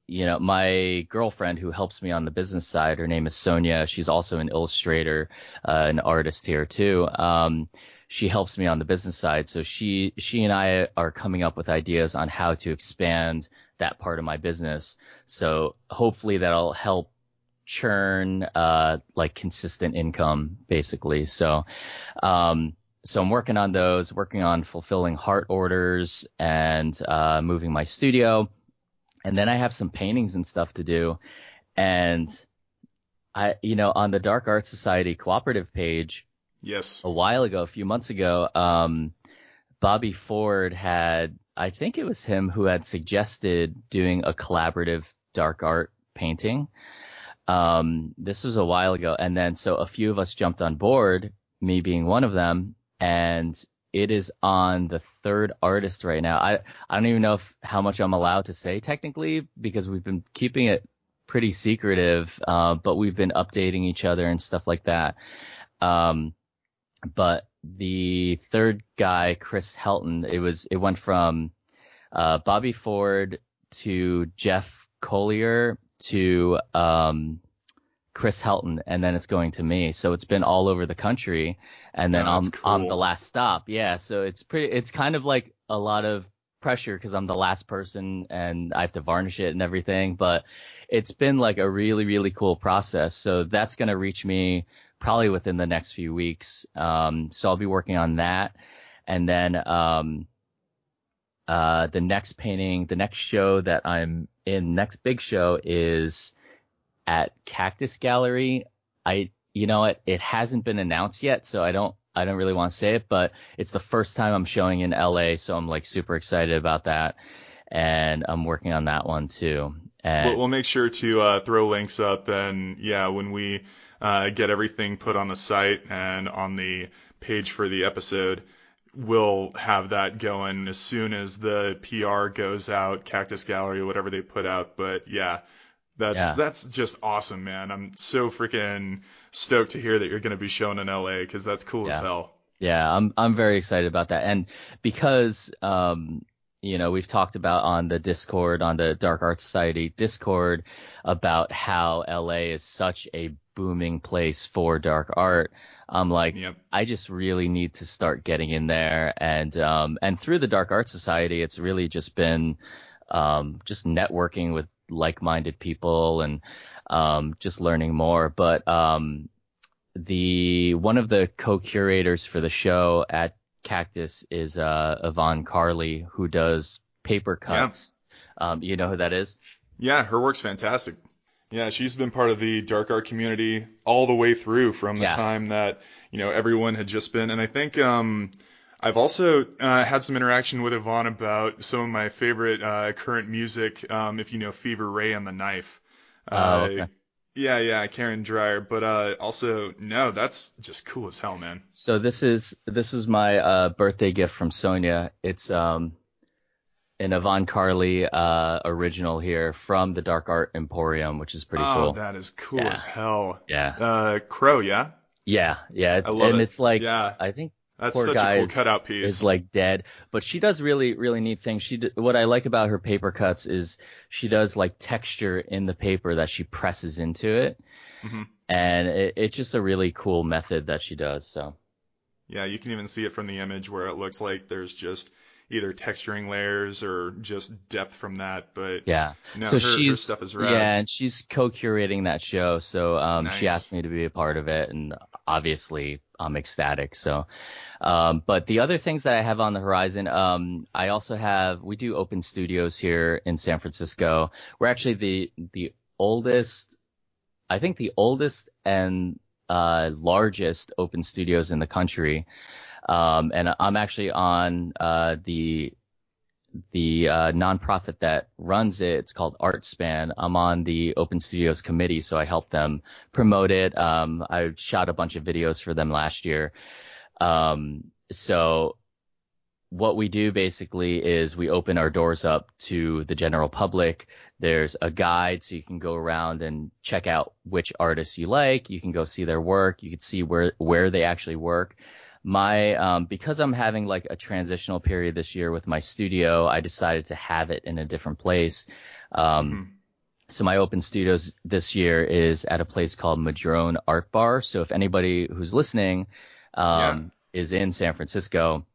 you know, my girlfriend who helps me on the business side, her name is Sonia. She's also an illustrator, uh, an artist here too. Um, she helps me on the business side. So she she and I are coming up with ideas on how to expand that part of my business. So hopefully that'll help churn uh like consistent income basically. So um so I'm working on those, working on fulfilling heart orders and uh moving my studio. And then I have some paintings and stuff to do. And I you know on the Dark Art Society cooperative page Yes. a while ago, a few months ago, um, Bobby Ford had, I think it was him who had suggested doing a collaborative dark art painting. Um, this was a while ago. And then so a few of us jumped on board, me being one of them, and it is on the third artist right now. I, I don't even know if, how much I'm allowed to say technically because we've been keeping it pretty secretive, uh, but we've been updating each other and stuff like that. Um, but the third guy, Chris Helton, it was it went from uh, Bobby Ford to Jeff Collier to um, Chris Helton, and then it's going to me. So it's been all over the country, and then Oh, I'm that's I'm the last stop. Yeah, so it's pretty. It's kind of like a lot of pressure because I'm the last person and I have to varnish it and everything. But it's been like a really really cool process. So that's gonna reach me probably within the next few weeks. Um, so I'll be working on that. And then, um, uh, the next painting, the next show that I'm in, next big show is at Cactus Gallery. I, you know what, it hasn't been announced yet, so I don't, I don't really want to say it, but it's the first time I'm showing in LA, so I'm like super excited about that. And I'm working on that one too. And We'll, we'll make sure to uh, throw links up, and yeah, when we uh, get everything put on the site and on the page for the episode, we'll have that going as soon as the PR goes out, Cactus Gallery, whatever they put out. But yeah, that's Yeah. that's just awesome, man. I'm so freaking stoked to hear that you're going to be shown in LA because that's cool as hell. Yeah, I'm I'm very excited about that, and because um, you know we've talked about on the Discord on the Dark Art Society Discord about how LA is such a booming place for dark art. I'm like, Yep. I just really need to start getting in there, and um, and through the Dark Art Society, it's really just been um, just networking with like-minded people and um, just learning more. But um, the one of the co-curators for the show at Cactus is uh, Yvonne Carley, who does paper cuts. Um, you know who that is? Yeah, her work's fantastic. Yeah, she's been part of the dark art community all the way through from the Yeah. time that, you know, everyone had just been. And I think um, I've also uh, had some interaction with Yvonne about some of my favorite uh, current music, um, if you know Fever Ray and the Knife. Oh, Uh, okay. Yeah, yeah, Karin Dreijer. But uh, also, no, that's just cool as hell, man. So this is this is my uh, birthday gift from Sonia. It's um an Yvonne Carley uh, original here from the Dark Art Emporium, which is pretty oh, cool. that is cool Yeah. as hell. Yeah, Uh, Crow, yeah? yeah, yeah. I love and it. it's like Yeah. I think That's Poor such a cool guys cutout piece. is like dead, but she does really really neat things. She d- what I like about her paper cuts is she does like texture in the paper that she presses into it, Mhm. and it, it's just a really cool method that she does. So Yeah, you can even see it from the image where it looks like there's just either texturing layers or just depth from that. But yeah, no, so her, she's her stuff is rad. yeah, and she's co-curating that show. So um, she asked me to be a part of it, and obviously I'm ecstatic. So, um, but the other things that I have on the horizon, um, I also have we do open studios here in San Francisco. We're actually the the oldest, I think the oldest and uh, largest open studios in the country. Um, and I'm actually on uh, the the uh, nonprofit that runs it. It's called ArtSpan. I'm on the Open Studios committee, so I help them promote it. Um, I shot a bunch of videos for them last year. Um, so what we do basically is we open our doors up to the general public. There's a guide so you can go around and check out which artists you like. You can go see their work. You can see where, where they actually work. My, um, because I'm having like a transitional period this year with my studio, I decided to have it in a different place. Um, Mhm. so my open studios this year is at a place called Madrone Art Bar. So if anybody who's listening, um, is in San Francisco.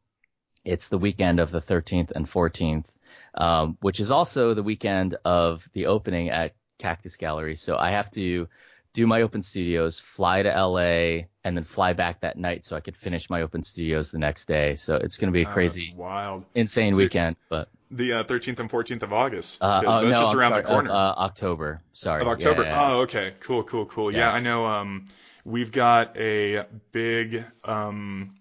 It's the weekend of the 13th and 14th, um, which is also the weekend of the opening at Cactus Gallery. So I have to do my open studios, fly to LA, and then fly back that night so I could finish my open studios the next day. So it's going to be a crazy, wild. insane So- weekend. But The uh, 13th and 14th of August. uh, oh, that's no, just I'm around sorry, the corner. Of, uh, October. Sorry. Of Yeah, October. yeah, yeah. Oh, okay. Cool, cool, cool. Yeah. Yeah. I know. Um, we've got a big um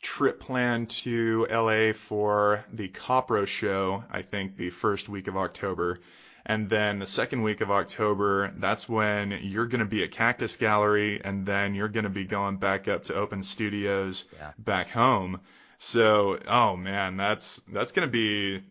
trip planned to LA for the Copro show. I think the first week of October. And then the second week of October, that's when you're going to be at Cactus Gallery, and then you're going to be going back up to Open Studios Yeah. back home. So, oh man, that's that's going to be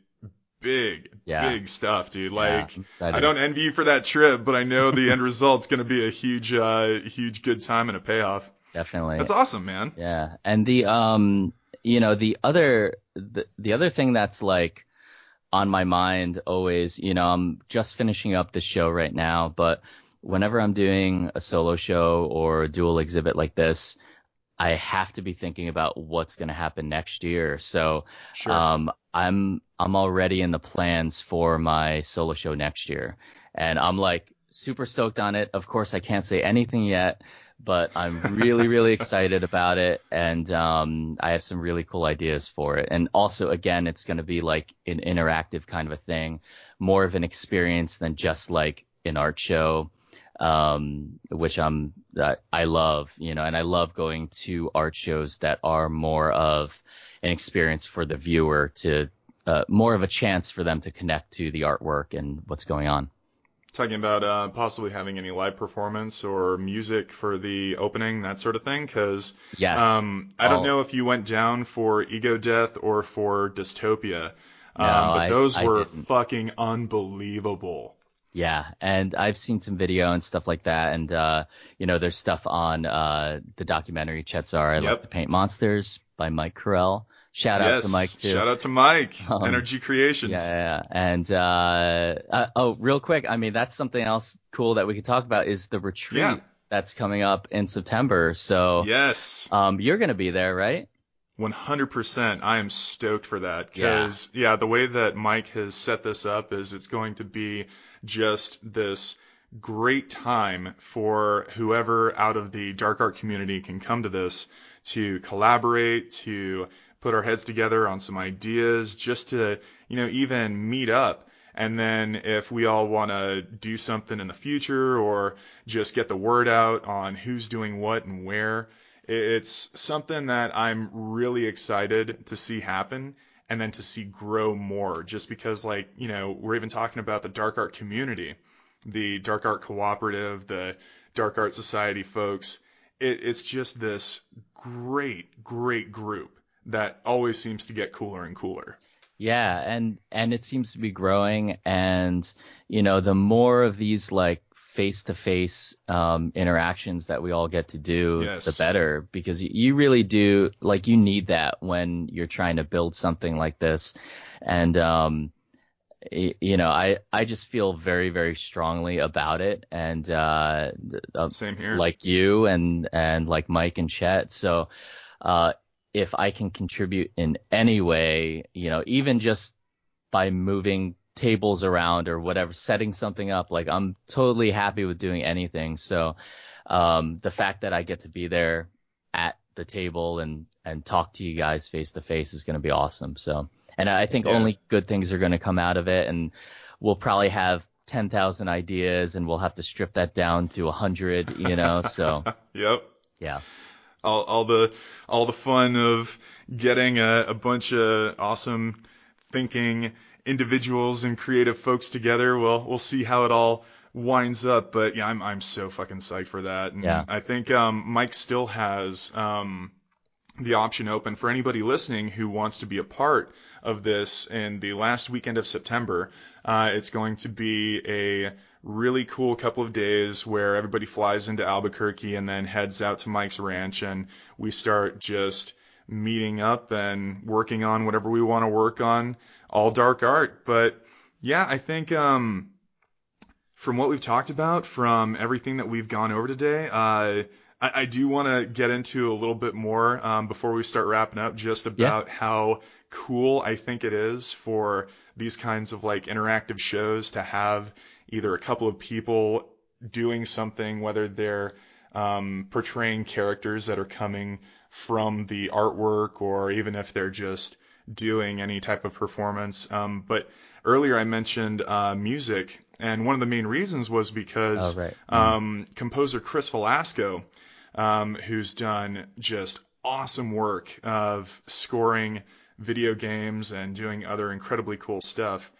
big, Yeah. big stuff, dude. Like, I'm. I don't envy you for that trip, but I know the end result's going to be a huge, uh, huge good time and a payoff. Definitely. That's awesome, man. Yeah, and the um, you know, the other the, the other thing that's like on my mind always, you know, I'm just finishing up this show right now, but whenever I'm doing a solo show or a dual exhibit like this, I have to be thinking about what's going to happen next year. So, Sure. um, I'm I'm already in the plans for my solo show next year, and I'm like super stoked on it. Of course, I can't say anything yet, but I'm really really excited about it, and um, I have some really cool ideas for it. And also, again, it's going to be like an interactive kind of a thing, more of an experience than just like an art show um, which I'm I love, you know, and I love going to art shows that are more of an experience for the viewer to uh, more of a chance for them to connect to the artwork and what's going on. Talking about uh, possibly having any live performance or music for the opening, that sort of thing. Because Yes. um, I don't I'll- know if you went down for Ego Death or for Dystopia, um, No, but I- those I were didn't. fucking unbelievable. Yeah, and I've seen some video and stuff like that, and uh, you know, there's stuff on uh, the documentary Chet Zar. I Yep. like to paint monsters by Mike Correll. Shout out yes. to Mike too. Shout out to Mike. Um, Energy Creations. Yeah, yeah, yeah. and uh, uh, oh, real quick, I mean that's something else cool that we could talk about is the retreat Yeah. that's coming up in September. So, Yes. um, you're gonna be there, right? 100%. I am stoked for that because yeah. the way that Mike has set this up is it's going to be just this great time for whoever out of the dark art community can come to this to collaborate, to put our heads together on some ideas, just to, you know, even meet up. And then if we all want to do something in the future or just get the word out on who's doing what and where, it's something that I'm really excited to see happen and then to see grow more just because like, you know, we're even talking about the dark art community, the dark art cooperative, the dark art society folks. It, it's just this great, great group that always seems to get cooler and cooler. Yeah, and and it seems to be growing, and you know, the more of these like face to face interactions that we all get to do, Yes. the better, because you, you really do like you need that when you're trying to build something like this, and um, you know, I I just feel very very strongly about it, and uh, uh, Same here. like you and and like Mike and Chet. So uh, if I can contribute in any way, you know, even just by moving tables around or whatever, setting something up, like I'm totally happy with doing anything. So um, the fact that I get to be there at the table and and talk to you guys face to face is going to be awesome. So and I think Yeah. only good things are going to come out of it, and we'll probably have. 10,000 ideas and we'll have to strip that down to 100, you know, so yep. yeah. All, all the all the fun of getting a, a bunch of awesome thinking individuals and creative folks together. Well, we'll see how it all winds up. But yeah, I'm I'm so fucking psyched for that. And Yeah. I think um, Mike still has um, the option open for anybody listening who wants to be a part of this in the last weekend of September. Uh, it's going to be a really cool couple of days where everybody flies into Albuquerque and then heads out to Mike's ranch and we start just meeting up and working on whatever we want to work on, all dark art. But yeah, I think um, from what we've talked about, from everything that we've gone over today, uh, I, I do want to get into a little bit more um, before we start wrapping up, just about how cool I think it is for these kinds of like interactive shows to have either a couple of people doing something, whether they're um, portraying characters that are coming from the artwork or even if they're just doing any type of performance. Um, but earlier I mentioned uh, music, and one of the main reasons was because Oh, right. um, composer Chris Velasco, um, who's done just awesome work of scoring video games and doing other incredibly cool stuff,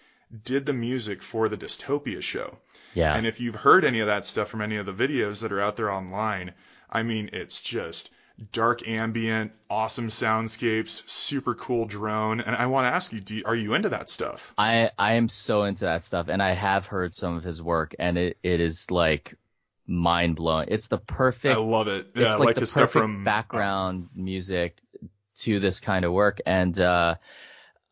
did the music for the Dystopia show. Yeah. And if you've heard any of that stuff from any of the videos that are out there online, I mean, it's just dark ambient, awesome soundscapes, super cool drone. And I want to ask you, do are you into that stuff? I I am so into that stuff, and I have heard some of his work, and it, it is like mind blowing. It's the perfect. I love it. it's Yeah, like, like the the stuff perfect from background music to this kind of work, and uh,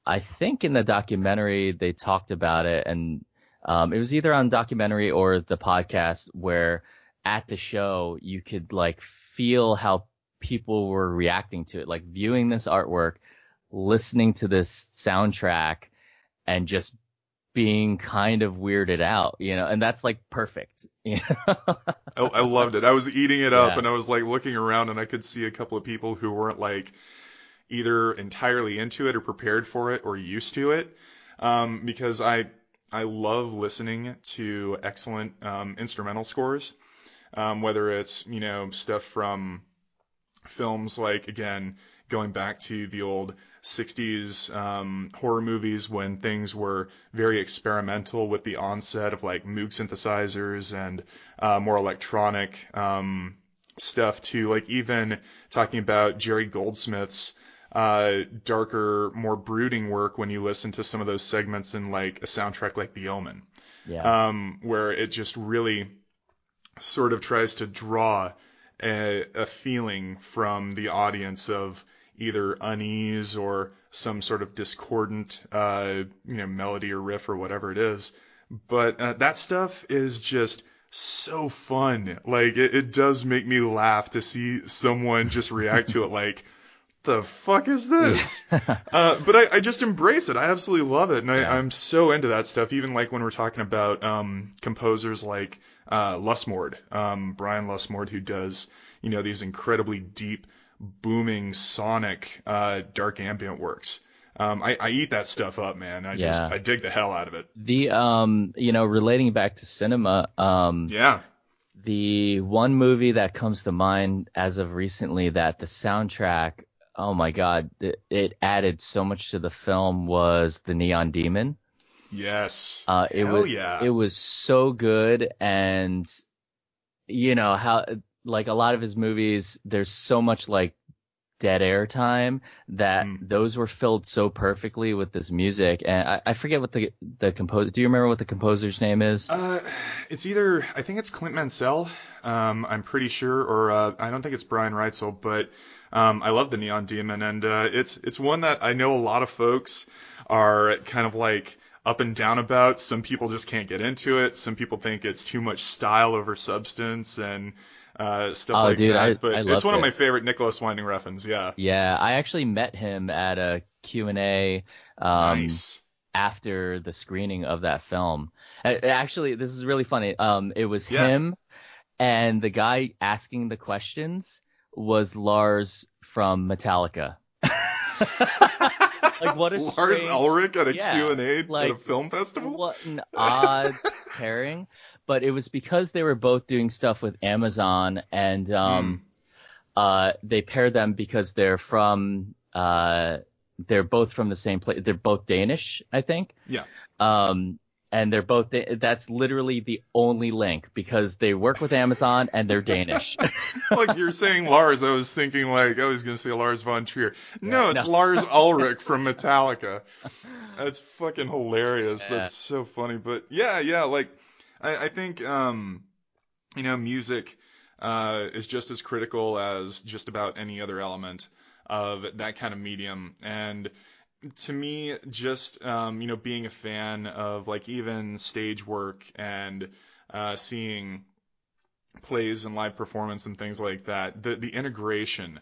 I think in the documentary they talked about it, and um, it was either on documentary or the podcast where at the show you could like feel how people were reacting to it, like viewing this artwork, listening to this soundtrack, and just being kind of weirded out, you know, and that's like perfect. You know? I, I loved it. I was eating it up Yeah. and I was like looking around and I could see a couple of people who weren't like either entirely into it or prepared for it or used to it. Um, because I, I love listening to excellent, um, instrumental scores. Um, whether it's, you know, stuff from films like, again, going back to the old 60s um, horror movies when things were very experimental with the onset of like Moog synthesizers and uh, more electronic um, stuff to like even talking about Jerry Goldsmith's uh, darker, more brooding work when you listen to some of those segments in like a soundtrack like The Omen yeah. um, where it just really sort of tries to draw a, a feeling from the audience of either unease or some sort of discordant, uh, you know, melody or riff or whatever it is. But uh, that stuff is just so fun. Like it, it does make me laugh to see someone just react to it like, the fuck is this? uh, but I, I just embrace it. I absolutely love it, and I, Yeah. I'm so into that stuff. Even like when we're talking about um, composers like uh, Lustmord, um, Brian Lustmord, who does you know these incredibly deep, booming, sonic, uh, dark ambient works. Um, I, I eat that stuff up, man. I just I dig the hell out of it. the um, you know, relating back to cinema, um, Yeah. the one movie that comes to mind as of recently that the soundtrack, oh my god, it, it added so much to the film was the Neon Demon. Yes. Uh, it hell was yeah. it was so good, and you know how like a lot of his movies, there's so much like dead air time that Mm. those were filled so perfectly with this music. And I, I forget what the the composer. Do you remember what the composer's name is? Uh, it's either I think it's Clint Mansell. Um, I'm pretty sure, or uh, I don't think it's Brian Reitzel, but um, I love the Neon Demon, and uh, it's it's one that I know a lot of folks are kind of like up and down about. Some people just can't get into it. Some people think it's too much style over substance and uh, stuff Oh, like dude, that. I- but I it's one of my favorite Nicolas Winding Refns. Yeah, yeah, I actually met him at a Q and A. Um, nice. after the screening of that film. Actually, this is really funny. Um, it was Yeah. him and the guy asking the questions was Lars from Metallica. like what a Lars strange, Ulrich at a yeah, and a like, at a film festival. what an odd pairing. But it was because they were both doing stuff with Amazon and um uh they paired them because they're from uh they're both from the same place. They're both Danish, I think. Yeah. Um and they're both that's literally the only link because they work with Amazon and they're Danish. like you're saying Lars, I was thinking like oh he's gonna say Lars von Trier. No, Yeah, it's no. Lars Ulrich from Metallica. That's fucking hilarious. Yeah. That's so funny. But yeah, yeah, like I, I think um you know, music uh is just as critical as just about any other element of that kind of medium. And to me, just um, you know, being a fan of like even stage work and uh, seeing plays and live performance and things like that, the the integration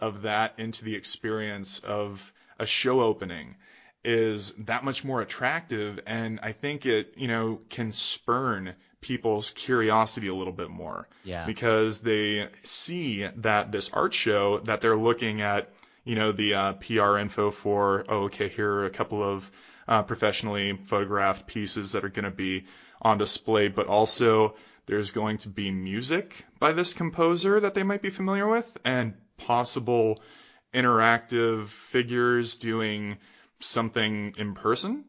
of that into the experience of a show opening is that much more attractive and I think it, you know, can spurn people's curiosity a little bit more. Yeah. Because they see that this art show that they're looking at, you know, the uh, PR info for, oh, okay, here are a couple of uh, professionally photographed pieces that are going to be on display, but also there's going to be music by this composer that they might be familiar with and possible interactive figures doing something in person.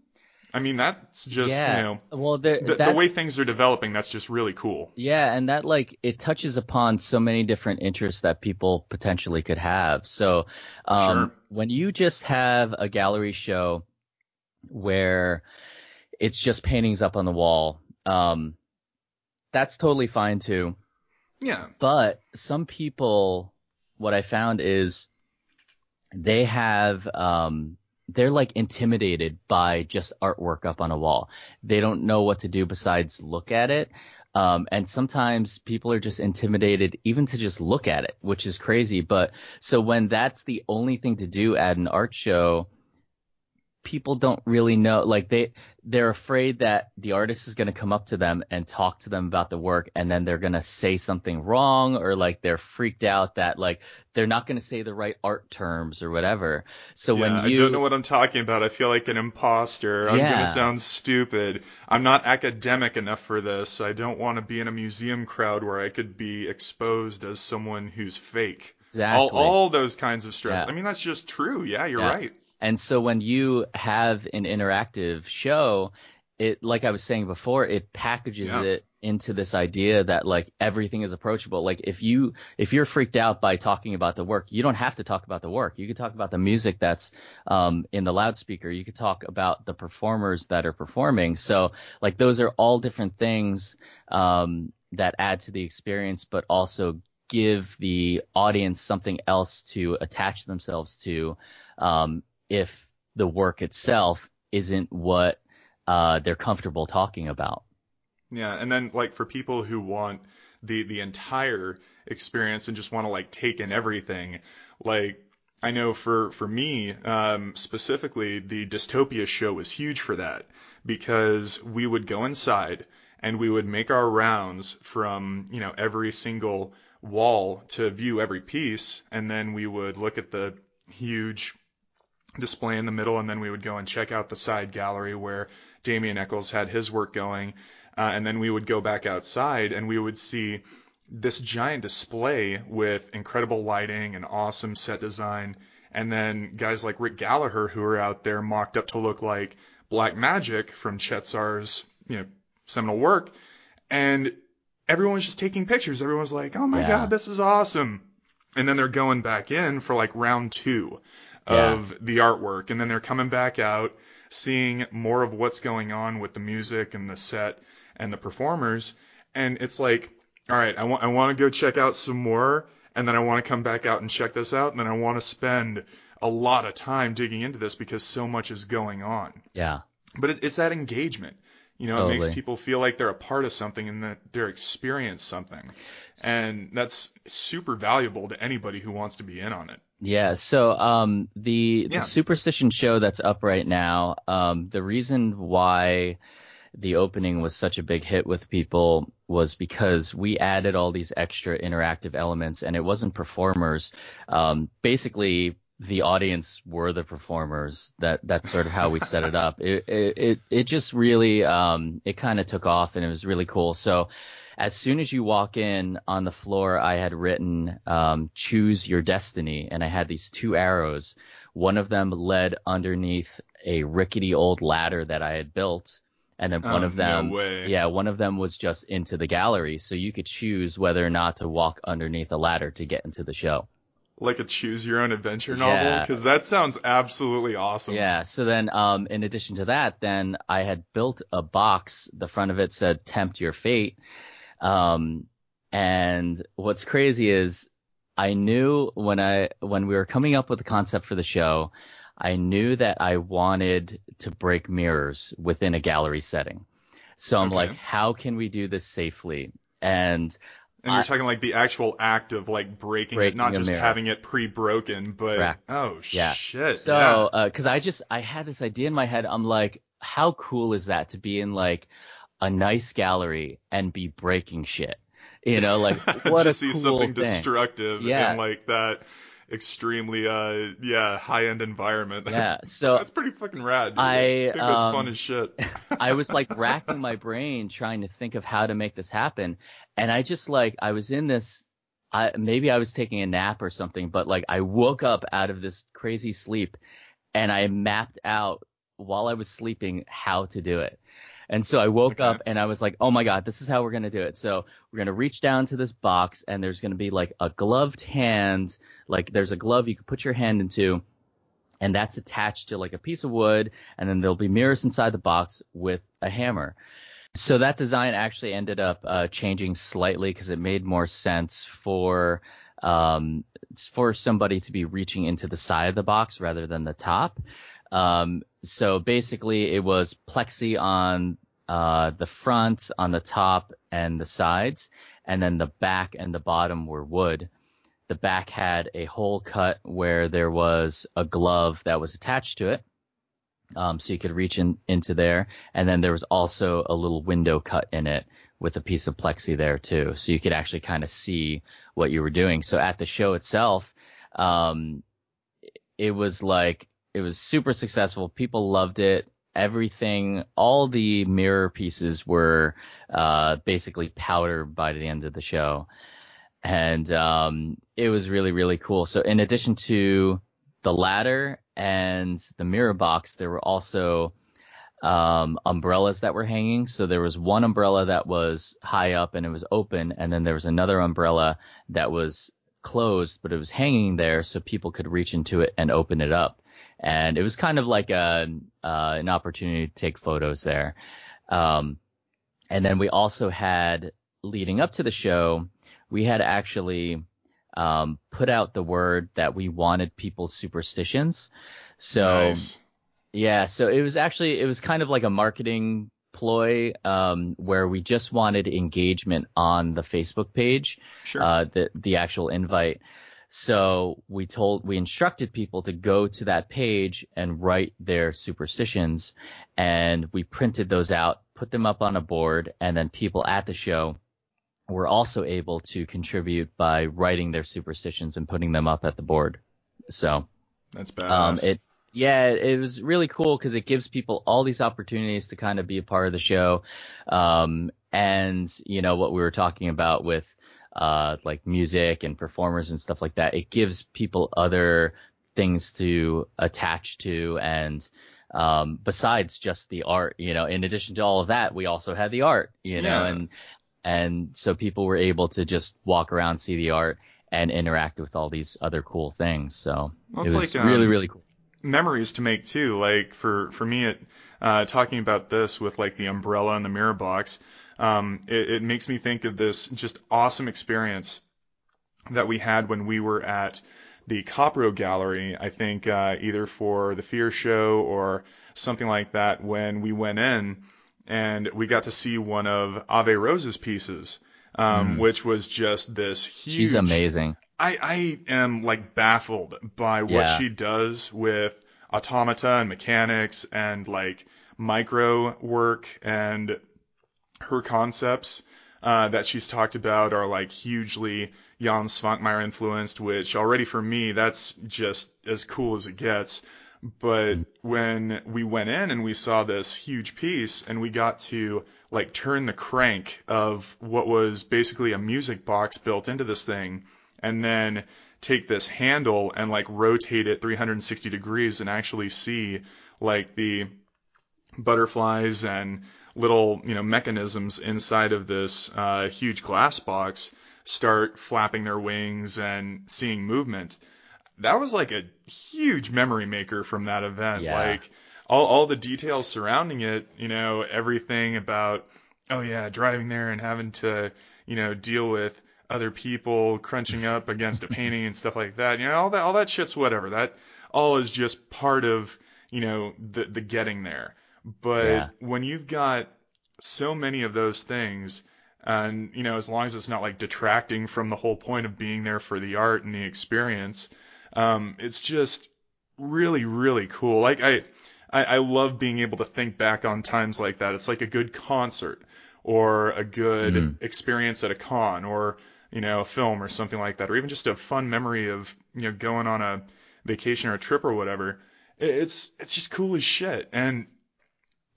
I mean, that's just, yeah. you know, well, the, that, the way things are developing, that's just really cool. Yeah, and that like it touches upon so many different interests that people potentially could have. So, um, Sure. when you just have a gallery show where it's just paintings up on the wall, um, that's totally fine too. Yeah. But some people, what I found is they have, um, they're like intimidated by just artwork up on a wall. They don't know what to do besides look at it. Um, and sometimes people are just intimidated even to just look at it, which is crazy. But so when that's the only thing to do at an art show, people don't really know like they they're afraid that the artist is going to come up to them and talk to them about the work and then they're going to say something wrong or like they're freaked out that like they're not going to say the right art terms or whatever so yeah, when you I don't know what I'm talking about. I feel like an imposter. I'm Yeah. going to sound stupid. I'm not academic enough for this. I don't want to be in a museum crowd where I could be exposed as someone who's fake. exactly All, all those kinds of stress. Yeah. I mean, that's just true. Yeah, you're right. And so when you have an interactive show, it like I was saying before, it packages Yeah. it into this idea that like everything is approachable. Like if you if you're freaked out by talking about the work, you don't have to talk about the work. You could talk about the music that's um, in the loudspeaker. You could talk about the performers that are performing. So like those are all different things um, that add to the experience, but also give the audience something else to attach themselves to um, if the work itself isn't what uh, they're comfortable talking about. Yeah, and then like for people who want the the entire experience and just want to like take in everything, like I know for for me um, specifically, the Dystopia show was huge for that because we would go inside and we would make our rounds from you know every single wall to view every piece, and then we would look at the huge display in the middle, and then we would go and check out the side gallery where Damien Eccles had his work going. Uh, and then we would go back outside and we would see this giant display with incredible lighting and awesome set design. And then guys like Rick Gallagher who are out there mocked up to look like Black Magic from Chet Zar's, you know, seminal work. And everyone's just taking pictures. Everyone's like, oh my Yeah. God, this is awesome. And then they're going back in for like round two of the artwork. And then they're coming back out, seeing more of what's going on with the music and the set and the performers. And it's like, all right, I want, I want to go check out some more. And then I want to come back out and check this out. And then I want to spend a lot of time digging into this because so much is going on. Yeah. But it, it's that engagement. You know, it makes people feel like they're a part of something and that they're experienced something. And that's super valuable to anybody who wants to be in on it. Yeah. So um, the Yeah. the superstition show that's up right now, um, the reason why the opening was such a big hit with people was because we added all these extra interactive elements, and it wasn't performers. Um, basically, the audience were the performers. That that's sort of how we set it up. It it it, it just really um, it kind of took off, and it was really cool. So as soon as you walk in on the floor, I had written um, "Choose Your Destiny," and I had these two arrows. One of them led underneath a rickety old ladder that I had built, and then one Oh, of them, no yeah, one of them was just into the gallery. So you could choose whether or not to walk underneath a ladder to get into the show. Like a choose your own adventure novel? Yeah. Because that sounds absolutely awesome. Yeah. So then, um, in addition to that, then I had built a box. The front of it said "Tempt Your Fate." Um, and what's crazy is I knew when I when we were coming up with the concept for the show, I knew that I wanted to break mirrors within a gallery setting. So I'm Okay. like, how can we do this safely? And And you're I- talking like the actual act of like breaking, it, not just mirror. having it pre-broken, but Correct. oh Yeah. shit. So, yeah. because I just I had this idea in my head. I'm like, how cool is that to be in like a nice gallery and be breaking shit? You know, like what a see cool something thing. destructive Yeah. in like that extremely uh yeah high-end environment. That's, yeah. So that's pretty fucking rad. Dude. I, think that's um, fun as shit. I was like racking my brain trying to think of how to make this happen. And I just like, I was in this, I, maybe I was taking a nap or something, but like I woke up out of this crazy sleep and I mapped out while I was sleeping how to do it. And so I woke Okay. up and I was like, oh my God, this is how we're going to do it. So we're going to reach down to this box and there's going to be like a gloved hand, like there's a glove you can put your hand into and that's attached to like a piece of wood and then there'll be mirrors inside the box with a hammer. So that design actually ended up uh, changing slightly because it made more sense for um, for somebody to be reaching into the side of the box rather than the top. Um, so basically, it was plexi on uh, the front, on the top, and the sides, and then the back and the bottom were wood. The back had a hole cut where there was a glove that was attached to it. Um, so you could reach in, into there. And then there was also a little window cut in it with a piece of plexi there too. So you could actually kind of see what you were doing. So at the show itself, um, it was like, it was super successful. People loved it. Everything, all the mirror pieces were, uh, basically powder by the end of the show. And, um, it was really, really cool. So in addition to the ladder and the mirror box, there were also um, umbrellas that were hanging. So there was one umbrella that was high up and it was open, and then there was another umbrella that was closed, but it was hanging there so people could reach into it and open it up. And it was kind of like a uh, an opportunity to take photos there. Um, and then we also had leading up to the show, we had actually um, put out the word that we wanted people's superstitions. So nice. yeah, so it was actually it was kind of like a marketing ploy um, where we just wanted engagement on the Facebook page, Sure. uh, the the actual invite. So we told we instructed people to go to that page and write their superstitions, and we printed those out, put them up on a board, and then people at the show were also able to contribute by writing their superstitions and putting them up at the board. So That's badass. um, it yeah, it was really cool because it gives people all these opportunities to kind of be a part of the show. Um, and you know what we were talking about with uh, like music and performers and stuff like that. It gives people other things to attach to and um, besides just the art, you know, in addition to all of that, we also had the art, you know, Yeah. and and so people were able to just walk around, see the art, and interact with all these other cool things. So Well, it was like, um, really, really cool. memories to make too. Like for for me, it uh, talking about this with like the umbrella and the mirror box, um, it, it makes me think of this just awesome experience that we had when we were at the Copro Gallery. I think uh, either for the Fear Show or something like that. When we went in and we got to see one of Ave Rose's pieces. Um, which was just this huge Mm. She's amazing. I, I am like baffled by what Yeah. she does with automata and mechanics and like micro work and her concepts uh, that she's talked about are like hugely Jan Svankmajer influenced, which already for me that's just as cool as it gets. But when we went in and we saw this huge piece and we got to like turn the crank of what was basically a music box built into this thing and then take this handle and like rotate it 360 degrees and actually see like the butterflies and little you know mechanisms inside of this uh, huge glass box start flapping their wings and seeing movement. That was like a huge memory maker from that event. Yeah. Like all all the details surrounding it, you know, everything about oh yeah, driving there and having to, you know, deal with other people crunching up against a painting and stuff like that. You know, all that all that shit's whatever. That all is just part of, you know, the the getting there. But Yeah. when you've got so many of those things and you know as long as it's not like detracting from the whole point of being there for the art and the experience um, it's just really really cool like I, I i love being able to think back on times like that it's like a good concert or a good Mm. experience at a con or you know a film or something like that or even just a fun memory of you know going on a vacation or a trip or whatever it's it's just cool as shit and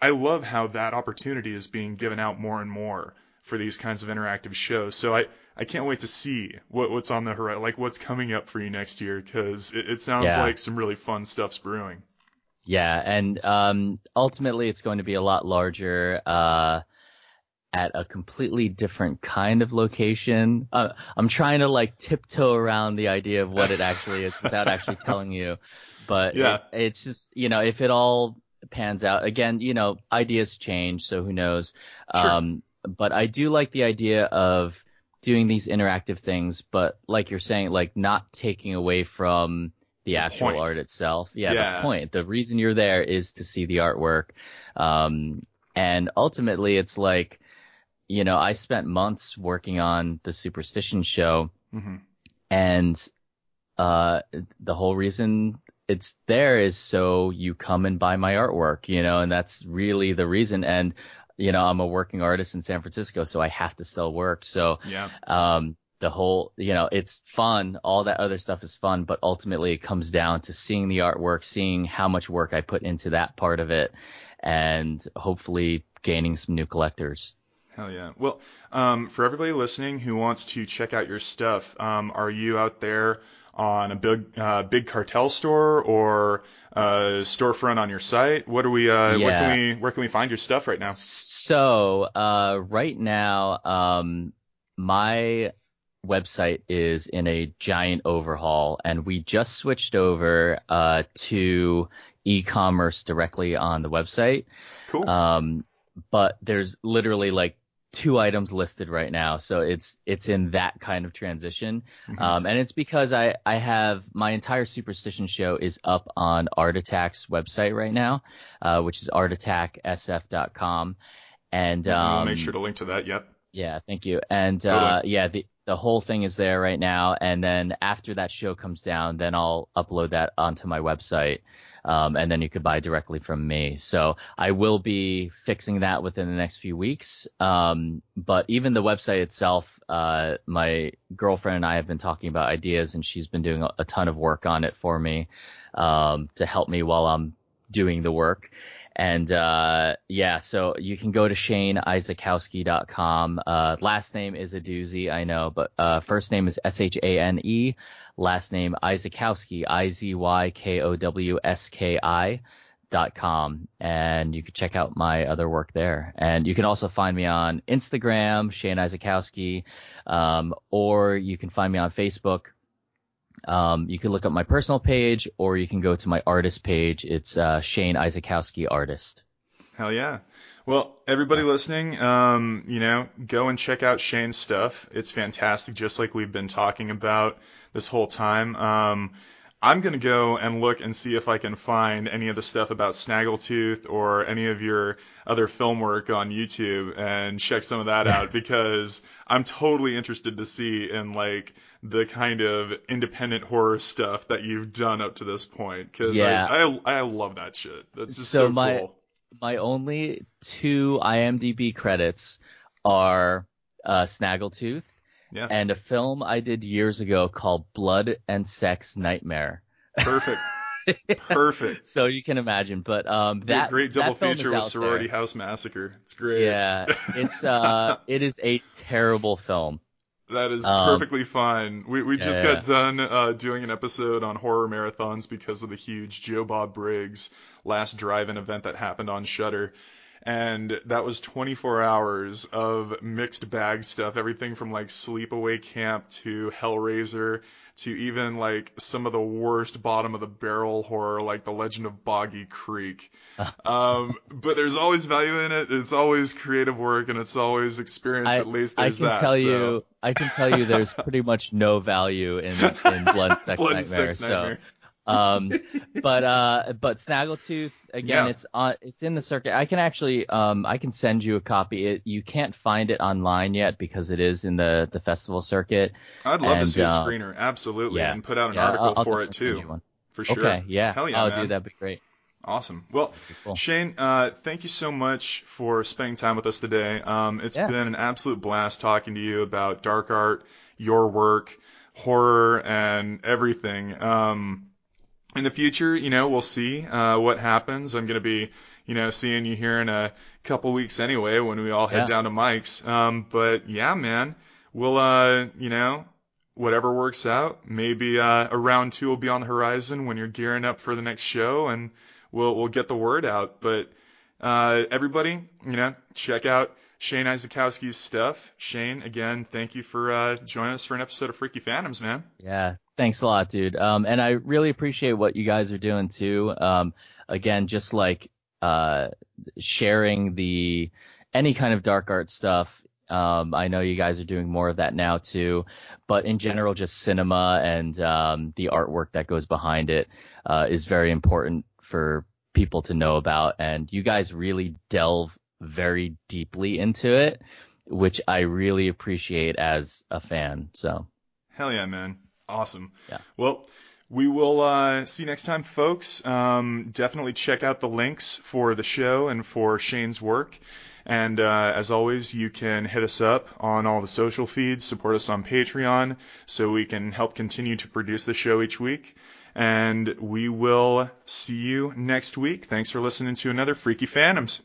I love how that opportunity is being given out more and more for these kinds of interactive shows. So I, I can't wait to see what, what's on the horizon, like what's coming up for you next year, because it, it sounds Yeah. like some really fun stuff's brewing. Yeah, and um, ultimately it's going to be a lot larger, uh, at a completely different kind of location. Uh, I'm trying to like tiptoe around the idea of what it actually is without actually telling you. But Yeah. it, it's just, you know, if it all pans out, again, you know, ideas change, so who knows. Sure. Um, but I do like the idea of doing these interactive things, but like you're saying, like not taking away from the, The actual point. art itself. Yeah, Yeah. the point. The reason you're there is to see the artwork. Um, and ultimately it's like, you know, I spent months working on the Superstition show hmm and, uh, the whole reason it's there is so you come and buy my artwork, you know, and that's really the reason. And, you know, I'm a working artist in San Francisco, so I have to sell work. So, Yeah. um, the whole, you know, it's fun. All that other stuff is fun, but ultimately it comes down to seeing the artwork, seeing how much work I put into that part of it, and hopefully gaining some new collectors. Hell yeah. Well, um, for everybody listening who wants to check out your stuff, um, are you out there on a big, uh, big cartel store or storefront on your site? What are we, uh, where Yeah. can we, where can we find your stuff right now? So, uh, right now, um, my website is in a giant overhaul and we just switched over, uh, to e-commerce directly on the website. Cool. Um, but there's literally like two items listed right now. So it's, it's in that kind of transition. Mhm. Um, and it's because I, I have my entire superstition show is up on Art Attack's website right now, uh, which is artattacksf.com. And, And um, we'll make sure to link to that. Yep. yeah, thank you. And uh, yeah, the the whole thing is there right now. And then after that show comes down, then I'll upload that onto my website. Um, and then you could buy directly from me. So I will be fixing that within the next few weeks. Um, but even the website itself, uh, my girlfriend and I have been talking about ideas and she's been doing a, ton of work on it for me, um, to help me while I'm doing the work. And uh, yeah, so you can go to ShaneIzykowski.com. Uh, last name is a doozy, I know, but uh, first name is S H A N E. Last name Izykowski, I Z Y K O W S K I dot com and you can check out my other work there and you can also find me on instagram shane izykowski um, or you can find me on facebook um, you can look up my personal page or you can go to my artist page. It's uh, Shane Izykowski Artist. Hell yeah. Well, everybody listening, um, you know, go and check out Shane's stuff. It's fantastic, just like we've been talking about this whole time. Um, I'm gonna go and look and see if I can find any of the stuff about Snaggletooth or any of your other film work on YouTube and check some of that out because I'm totally interested to see in like the kind of independent horror stuff that you've done up to this point because Yeah. I, I I love that shit. That's just So so, my- cool. My only two IMDb credits are uh, Snaggletooth Yeah. and a film I did years ago called Blood and Sex Nightmare. Perfect. Perfect. So you can imagine, but um, Be a that great double film feature with Sorority there. House Massacre. It's great. Yeah, it's uh, it is a terrible film. That is Um, perfectly fine. We we just yeah. got done uh, doing an episode on horror marathons because of the huge Joe Bob Briggs last drive-in event that happened on Shudder. And that was 24 hours of mixed bag stuff, everything from like Sleepaway Camp to Hellraiser to even like some of the worst bottom of the barrel horror like The Legend of Boggy Creek. um, but there's always value in it. It's always creative work and it's always experience. At least there's that. I can that. tell so. you, I can tell you, there's pretty much no value in in Blood Sex Blood Nightmare. Sex so Nightmare. Um, but uh, but Snaggletooth again, Yeah. it's on it's in the circuit. I can actually um I can send you a copy. It, you can't find it online yet because it is in the the festival circuit. I'd love to And, see a uh, screener, absolutely, yeah. and put out an Yeah, article I'll- I'll for it too, for sure. Okay, yeah. Hell yeah, oh, man. dude, that'd be great. Awesome. Well, cool. Shane, uh, thank you so much for spending time with us today. Um, it's Yeah. been an absolute blast talking to you about dark art, your work, horror, and everything. Um, in the future, you know, we'll see uh, what happens. I'm going to be, you know, seeing you here in a couple weeks anyway when we all head Yeah. down to Mike's. Um, but yeah, man, we'll, uh, you know, whatever works out. Maybe uh, a round two will be on the horizon when you're gearing up for the next show, and we'll we'll get the word out. But uh, everybody, you know, check out Shane Izykowski's stuff. Shane, again, thank you for uh, joining us for an episode of Freaky Fandoms, man. Yeah, thanks a lot, dude. Um, and I really appreciate what you guys are doing too. Um, again, just like uh, sharing the any kind of dark art stuff. Um, I know you guys are doing more of that now too, but in general, just cinema and um, the artwork that goes behind it uh, is very important for people to know about. And you guys really delve very deeply into it, which I really appreciate as a fan. So. Hell yeah, man. Awesome. Yeah. Well, we will uh, see you next time, folks. Um, definitely check out the links for the show and for Shane's work. And uh, as always, you can hit us up on all the social feeds, support us on Patreon, so we can help continue to produce the show each week. And we will see you next week. Thanks for listening to another Freaky Fandoms.